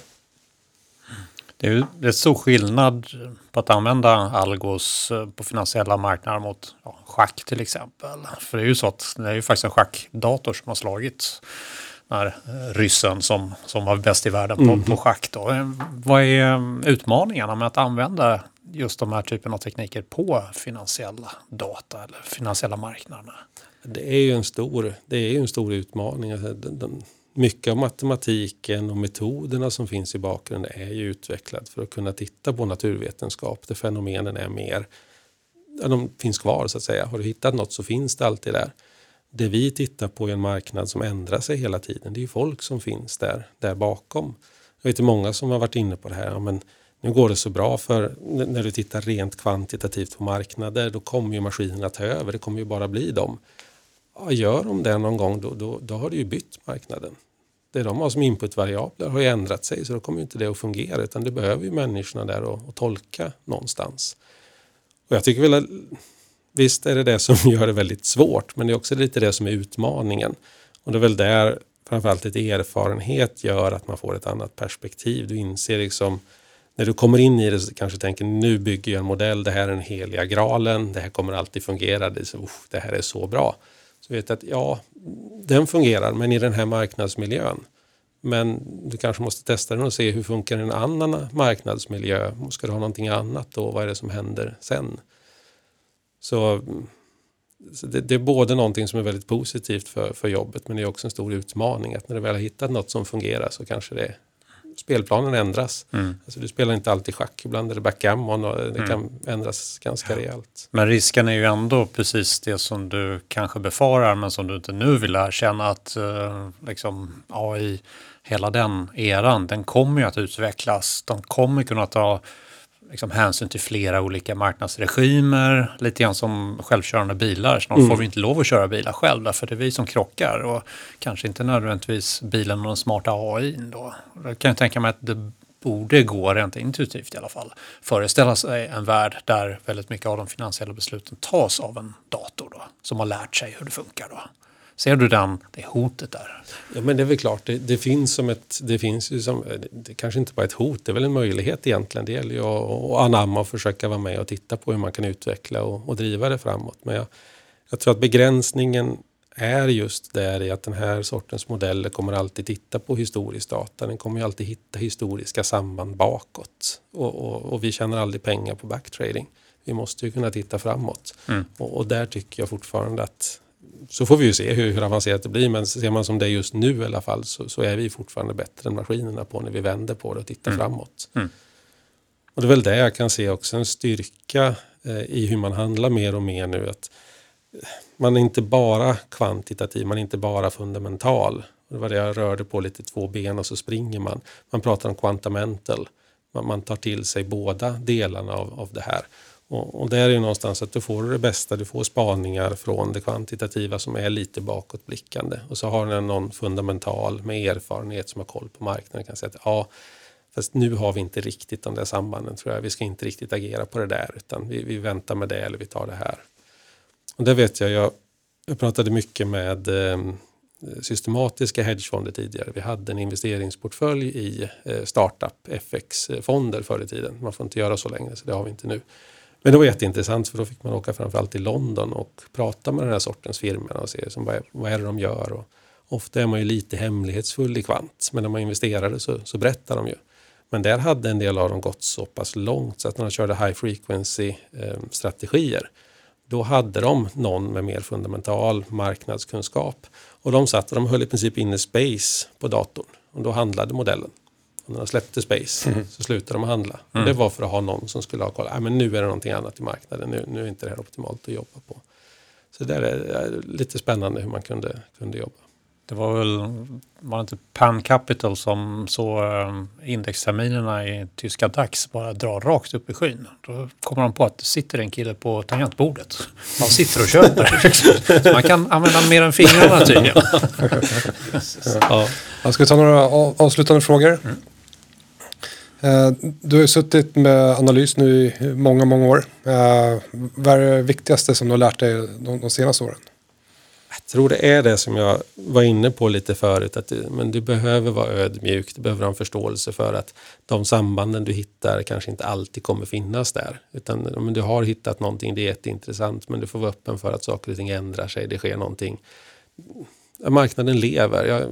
Det är ju är stor skillnad på att använda algos eh, på finansiella marknader mot ja, schack till exempel. För det är ju så att det är ju faktiskt en schackdator som har slagit den här eh, ryssen som, som var bäst i världen på, på schack. Då. Eh, Vad är eh, utmaningarna med att använda just de här typen av tekniker på finansiella data eller finansiella marknaderna? Det är ju en stor, det är ju en stor utmaning. Alltså, den, den, mycket av matematiken och metoderna som finns i bakgrunden är ju utvecklad för att kunna titta på naturvetenskap där fenomenen är mer, ja, de finns kvar så att säga. Har du hittat något så finns det alltid där. Det vi tittar på är en marknad som ändrar sig hela tiden. Det är ju folk som finns där, där bakom. Jag vet många som har varit inne på det här. Ja, men nu går det så bra för när du tittar rent kvantitativt på marknader då kommer ju maskinerna ta över. Det kommer ju bara bli dem. Ja, gör de det någon gång då, då, då har du ju bytt marknaden. Det de har som inputvariabler har ju ändrat sig så då kommer ju inte det att fungera utan det behöver ju människorna där och, och tolka någonstans. Och jag tycker väl att visst är det det som gör det väldigt svårt men det är också lite det som är utmaningen. Och det är väl där framförallt lite erfarenhet gör att man får ett annat perspektiv. Du inser liksom när du kommer in i det så kanske du tänker nu bygger jag en modell, det här är den heliga graalen, det här kommer alltid fungera, det, så, det här är så bra. Så vet du att ja, den fungerar men i den här marknadsmiljön. Men du kanske måste testa den och se hur funkar en annan marknadsmiljö. Ska du ha någonting annat då? Vad är det som händer sen? Så, så det, det är både någonting som är väldigt positivt för, för jobbet men det är också en stor utmaning att när du väl har hittat något som fungerar så kanske det spelplanen ändras. Alltså du spelar inte alltid schack, ibland är det backgammon och det kan ändras ganska rejält. Men risken är ju ändå precis det som du kanske befarar men som du inte nu vill erkänna att eh, liksom, AI, hela den eran, den kommer ju att utvecklas. De kommer kunna ta liksom, hänsyn till flera olika marknadsregimer, lite grann som självkörande bilar. Snart får vi inte lov att köra bilar själv därför det är vi som krockar och kanske inte nödvändigtvis bilen och den smarta AI. Då. Då kan jag tänka mig att det borde gå rent intuitivt i alla fall föreställa sig en värld där väldigt mycket av de finansiella besluten tas av en dator då, som har lärt sig hur det funkar. Då. Ser du den, det hotet där? Ja men det är väl klart, det, det finns som ett, det finns ju som, det, det kanske inte bara är ett hot, det är väl en möjlighet egentligen. Det gäller ju att, att anamma och försöka vara med och titta på hur man kan utveckla och, och driva det framåt. Men jag, jag tror att begränsningen är just där i att den här sortens modeller kommer alltid titta på historisk data. Den kommer ju alltid hitta historiska samband bakåt. Och, och, och vi tjänar aldrig pengar på backtrading. Vi måste ju kunna titta framåt. Och, och där tycker jag fortfarande att så får vi ju se hur, hur avancerat det blir. Men ser man som det är just nu i alla fall så, så är vi fortfarande bättre än maskinerna på när vi vänder på det och tittar framåt. Mm. Och det är väl det jag kan se också en styrka eh, i hur man handlar mer och mer nu. Att man är inte bara kvantitativ, man är inte bara fundamental. Det var det jag rörde på lite två ben och så springer man. Man pratar om quantamental. Man, man tar till sig båda delarna av, av det här. Och, och där är ju någonstans att du får det bästa, du får spaningar från det kvantitativa som är lite bakåtblickande. Och så har den någon fundamental med erfarenhet som har koll på marknaden kan säga att ja, fast nu har vi inte riktigt de där sambanden tror jag. Vi ska inte riktigt agera på det där utan vi, vi väntar med det eller vi tar det här. Och det vet jag, jag, jag pratade mycket med eh, systematiska hedgefonder tidigare. Vi hade en investeringsportfölj i eh, startup FX-fonder förr i tiden. Man får inte göra så länge så det har vi inte nu. Men det var jätteintressant för då fick man åka framförallt till London och prata med den här sortens firmor och se som vad, är, vad är det de gör. Och ofta är man ju lite hemlighetsfull i kvant men när man investerade så, så berättar de ju. Men där hade en del av dem gått så pass långt så att när de körde high frequency eh, strategier då hade de någon med mer fundamental marknadskunskap. Och de satt och de höll i princip inne space på datorn. Och då handlade modellen. Och när de släppte space mm. så slutade de handla. Mm. det var för att ha någon som skulle ha koll. Äh, men nu är det någonting annat i marknaden. Nu, nu är inte det här optimalt att jobba på. Så det är lite spännande hur man kunde, kunde jobba. Det var väl, var det inte Pan Capital som så eh, indexterminerna i tyska DAX bara drar rakt upp i skyn. Då kommer de på att det sitter en kille på tangentbordet. Han sitter och köper. Så man kan använda mer än fingrarna tydligen. ja. Jag ska ta några avslutande frågor. Mm. Eh, du har ju suttit med analys nu i många, många år. Eh, vad är det viktigaste som du har lärt dig de senaste åren? Jag tror det är det som jag var inne på lite förut. Att du, men du behöver vara ödmjuk. Du behöver ha en förståelse för att de sambanden du hittar kanske inte alltid kommer finnas där. Utan men du har hittat någonting, det är jätteintressant. Men du får vara öppen för att saker och ting ändrar sig. Det sker någonting. Marknaden lever. Jag,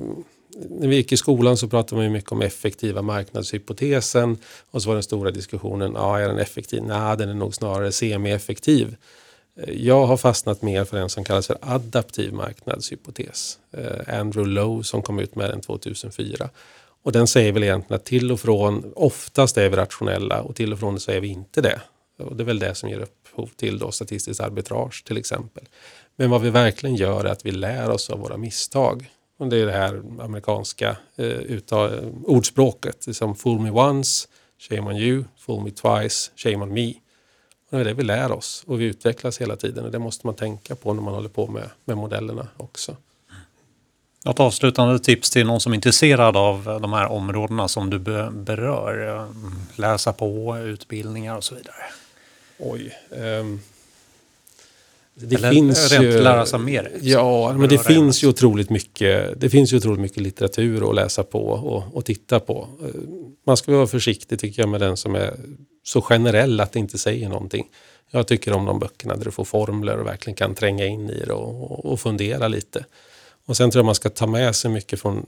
när vi gick i skolan så pratade man ju mycket om effektiva marknadshypotesen. Och så var den stora diskussionen, ja, är den effektiv? Nej, den är nog snarare semi-effektiv. Eh, jag har fastnat mer för en som kallas för adaptiv marknadshypotes. Eh, Andrew Lowe som kom ut med den 2004. Och den säger väl egentligen att till och från, oftast är vi rationella och till och från så är vi inte det. Och det är väl det som ger upphov till då statistiskt arbitrage till exempel. Men vad vi verkligen gör är att vi lär oss av våra misstag. Och det är det här amerikanska eh, ordspråket. Som fool me once, shame on you, fool me twice, shame on me. Det är det vi lär oss och vi utvecklas hela tiden och det måste man tänka på när man håller på med, med modellerna också. Något avslutande tips till någon som är intresserad av de här områdena som du berör? Läsa på, utbildningar och så vidare. Oj. Um, det Eller finns ju, lära sig mer? Ja, men det finns ju otroligt mycket. Det finns ju otroligt mycket litteratur att läsa på och, och titta på. Man ska vara försiktig tycker jag med den som är så generell att det inte säger någonting. Jag tycker om de böckerna där du får formler och verkligen kan tränga in i det och, och fundera lite. Och sen tror jag man ska ta med sig mycket från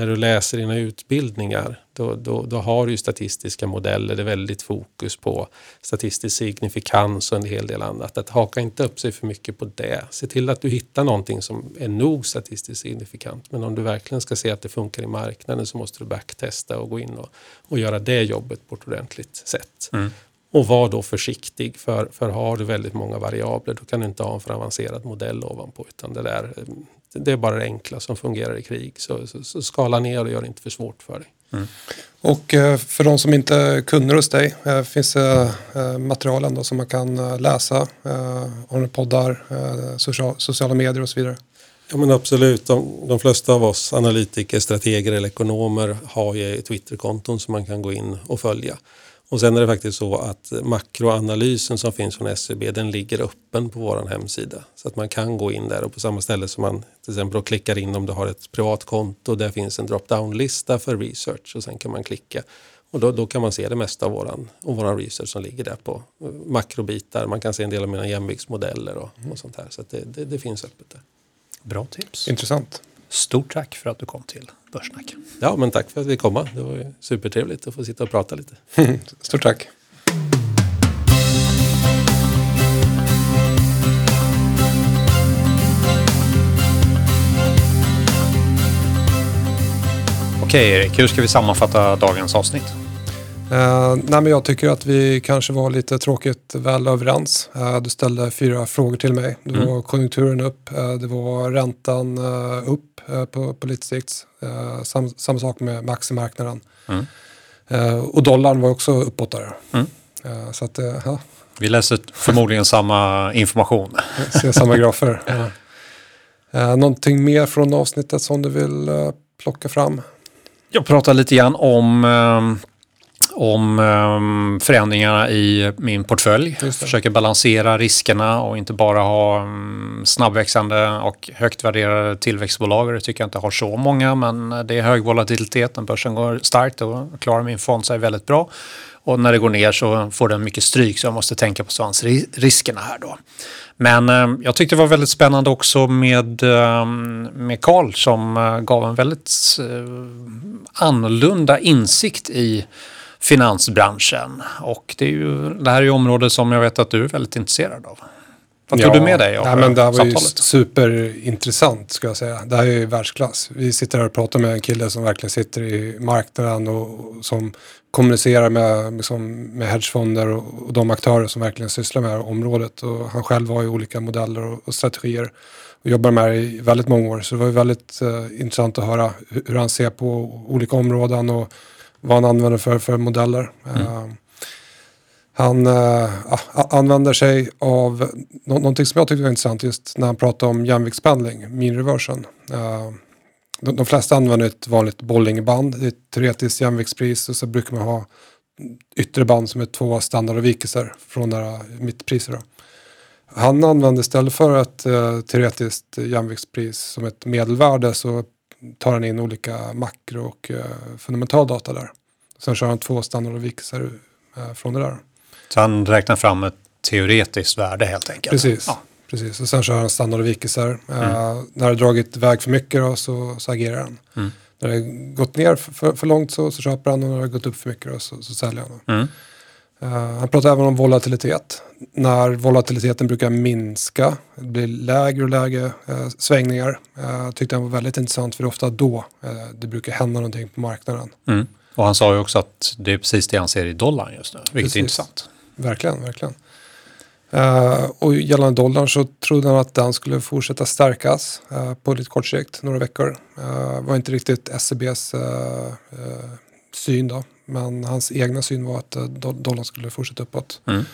när du läser dina utbildningar, då, då, då, har du statistiska modeller. Det är väldigt fokus på statistisk signifikans och en hel del annat. Att haka inte upp sig för mycket på det. Se till att du hittar någonting som är nog statistiskt signifikant. Men om du verkligen ska se att det funkar i marknaden så måste du backtesta och gå in och, och göra det jobbet på ett ordentligt sätt. Mm. Och var då försiktig, för, för har du väldigt många variabler då kan du inte ha en för avancerad modell ovanpå. Utan det, där, det är bara det enkla som fungerar i krig. Så, så, så skala ner och gör det inte för svårt för dig. Mm. Och eh, för de som inte är kunder hos dig, eh, finns det eh, material ändå som man kan läsa? Om poddar, sociala medier och så vidare? Ja men absolut. De, de flesta av oss analytiker, strateger eller ekonomer har ju Twitterkonton som man kan gå in och följa. Och sen är det faktiskt så att makroanalysen som finns från SCB e den ligger öppen på vår hemsida. Så att man kan gå in där och på samma ställe som man till exempel klickar in om du har ett privat konto. Där finns en drop-down-lista för research och sen kan man klicka. Och då, då kan man se det mesta av våran, av våran research som ligger där på makrobitar. Man kan se en del av mina jämviktsmodeller och, och sånt här. Så det, det, det finns öppet där. Bra tips. Intressant. Stort tack för att du kom till Börssnack. Ja, men tack för att vi kom. Det var supertrevligt att få sitta och prata lite. Stort tack. Okej Erik, hur ska vi sammanfatta dagens avsnitt? Uh, nej, men jag tycker att vi kanske var lite tråkigt väl överens. Uh, du ställde fyra frågor till mig. Det var mm. konjunkturen upp, uh, det var räntan upp på, på lite sikt. Sam, samma sak med maximarknaden. Mm. och dollarn var också uppåt där. Mm. så att, ja. Vi läser förmodligen samma information. Ser samma grafer. Ja. någonting mer från avsnittet som du vill plocka fram? Jag pratar lite grann om om um, förändringarna i min portfölj. Försöker balansera riskerna och inte bara ha um, snabbväxande och högt värderade tillväxtbolag. Det tycker jag inte har så många men det är hög volatilitet. När börsen går starkt och klarar min fond sig väldigt bra. Och när det går ner så får den mycket stryk så jag måste tänka på svansriskerna här då. Men eh, jag tyckte det var väldigt spännande också med, eh, med Carl som eh, gav en väldigt eh, annorlunda insikt i finansbranschen. Och det, är ju, det här är ju område som jag vet att du är väldigt intresserad av. Vad tog ja, du med dig av nej, men Det här var ju superintressant ska jag säga. Det här är ju världsklass. Vi sitter här och pratar med en kille som verkligen sitter i marknaden och, och som kommunicerar med, liksom, med hedgefonder och, och, de aktörer som verkligen sysslar med det här området. Och han själv har ju olika modeller och, och strategier och jobbar med det i väldigt många år. Så det var ju väldigt uh, intressant att höra hur, hur han ser på olika områden och vad han använder för, för modeller. Mm. Uh, han uh, använder sig av nå någonting som jag tyckte var intressant just när han pratar om jämviktspendling, mean reversion. Uh, de, de, flesta använder ett vanligt bowlingband, det är ett teoretiskt jämviktspris och så brukar man ha yttre band som är två standardavvikelser från det mittpriser. Han använder istället för ett uh, teoretiskt jämviktspris som ett medelvärde så tar han in olika makro och uh, fundamental data där. Sen kör han två standardavvikelser uh, från det där. Så han räknar fram ett teoretiskt värde helt enkelt? Precis. Ja. Precis, och sen kör han standardavvikelser. Mm. Uh, när det dragit iväg för mycket då, så, så agerar han. Mm. När det gått ner för, för långt så, så köper han och när det gått upp för mycket då, så, så säljer han. Mm. Uh, han pratar även om volatilitet. När volatiliteten brukar minska, det blir lägre och lägre uh, svängningar. Uh, tyckte han var väldigt intressant för det är ofta då det brukar hända någonting på marknaden. Mm. Och han sa ju också att det är precis det han ser i dollarn just nu, vilket precis. är intressant. Verkligen, verkligen. Uh, och gällande dollarn så trodde han att den skulle fortsätta stärkas uh, på lite kort sikt, några veckor. Uh, var inte riktigt SCBs uh, syn då, men hans egna syn var att dollarn skulle fortsätta uppåt. Mm.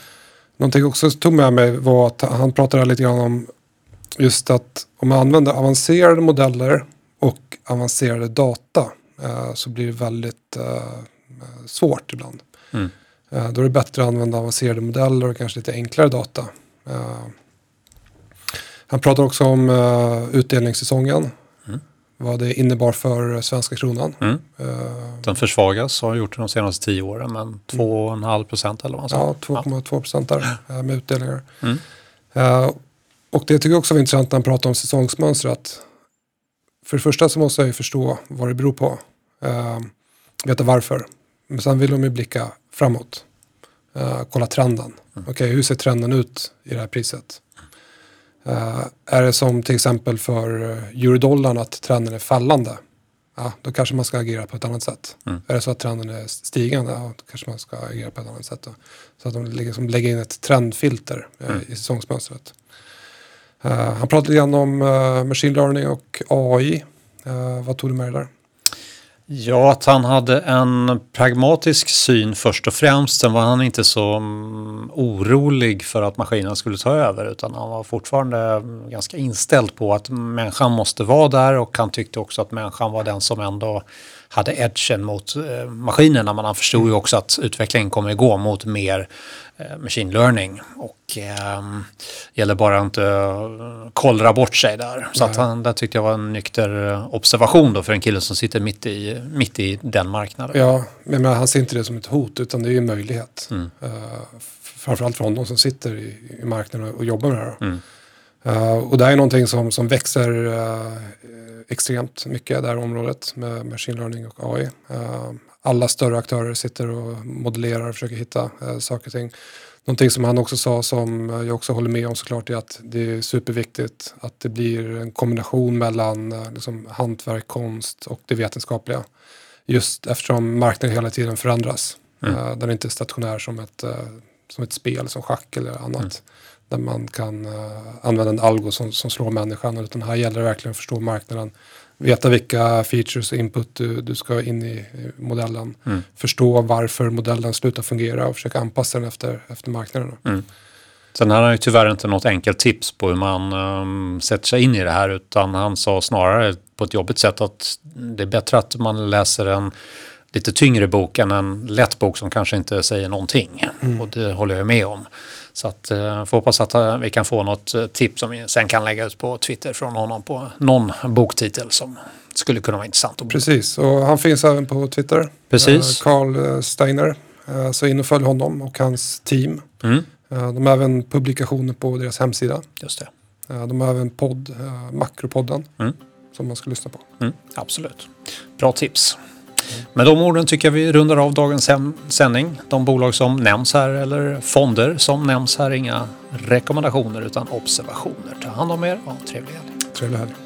Någonting också tog med mig var att han pratade lite grann om just att om man använder avancerade modeller och avancerade data så blir det väldigt svårt ibland. Mm. Eh, då är det bättre att använda avancerade modeller och kanske lite enklare data. Eh, han pratar också om eh, utdelningssäsongen. Mm. Vad det innebar för svenska kronan. Mm. Den försvagas har gjort det de senaste tio åren men 2,5 procent eller vad Ja, 2,2 procent där med utdelningar. Mm. Och det tycker jag också var intressant när han pratar om säsongsmönstret. För det första så måste jag ju förstå vad det beror på. Veta varför. Men sen vill de ju blicka framåt. Kolla trenden. Mm. Okej, okay, hur ser trenden ut i det här priset? Uh, är det som till exempel för eh, eurodollarn att trenden är fallande? Ja, då kanske man ska agera på ett annat sätt. Mm. Är det så att trenden är stigande? Ja, då kanske man ska agera på ett annat sätt. Då. Så att de liksom lägger in ett trendfilter uh, mm. i säsongsmönstret. han pratade lite grann om machine learning och AI. vad tog du med dig där? Ja, att han hade en pragmatisk syn först och främst. Sen var han inte så mm, orolig för att maskinen skulle ta över utan han var fortfarande mm, ganska inställd på att människan måste vara där och han tyckte också att människan var den som ändå hade edgen mot eh, maskinerna. Men han förstod ju också att utvecklingen kommer att gå mot mer eh, machine learning. Och eh, gäller bara att inte uh, kollra bort sig där. Så att han, det tyckte jag var en nykter eh, observation då för en kille som sitter mitt i, mitt i den marknaden. Ja, men han ser inte det som ett hot utan det är en möjlighet. Mm. Uh, framförallt för honom som sitter i, i marknaden och jobbar med det här. Mm. Uh, och det är någonting som, som växer uh, extremt mycket, det här området med machine learning och AI. Uh, alla större aktörer sitter och modellerar och försöker hitta saker och ting. Någonting som han också sa som jag också håller med om såklart är att det är superviktigt att det blir en kombination mellan liksom, hantverk, konst och det vetenskapliga. Just eftersom marknaden hela tiden förändras. Eh, den är inte stationär som ett, eh, som ett spel, som schack eller annat. Där man kan eh, använda en algo som, som slår människan. Utan här gäller det verkligen att förstå marknaden. Veta vilka features och input du, du ska in i modellen. Förstå varför modellen slutar fungera och försöka anpassa den efter, efter marknaden. Sen hade han ju tyvärr inte något enkelt tips på hur man ehm, sätter sig in i det här utan han sa snarare på ett jobbigt sätt att det är bättre att man läser en lite tyngre bok än en lätt bok som kanske inte säger någonting. Och det håller jag med om. Så att eh, får hoppas att eh, vi kan få något eh, tips som vi sen kan lägga ut på Twitter från honom på någon boktitel som skulle kunna vara intressant att Precis, och han finns även på Twitter. Precis. Eh, Carl Steiner. Eh, Så in och följ honom och hans team. Mm, Eh, De har även publikationer på deras hemsida. just det. Eh, De har även podd, eh, Makropodden, Mm. som man ska lyssna på. Mm, absolut. Bra tips. Med de orden tycker jag vi rundar av dagens sändning. De bolag som nämns här eller fonder som nämns här är inga rekommendationer utan observationer. Ta hand om er och trevlig helg. Trevlig helg.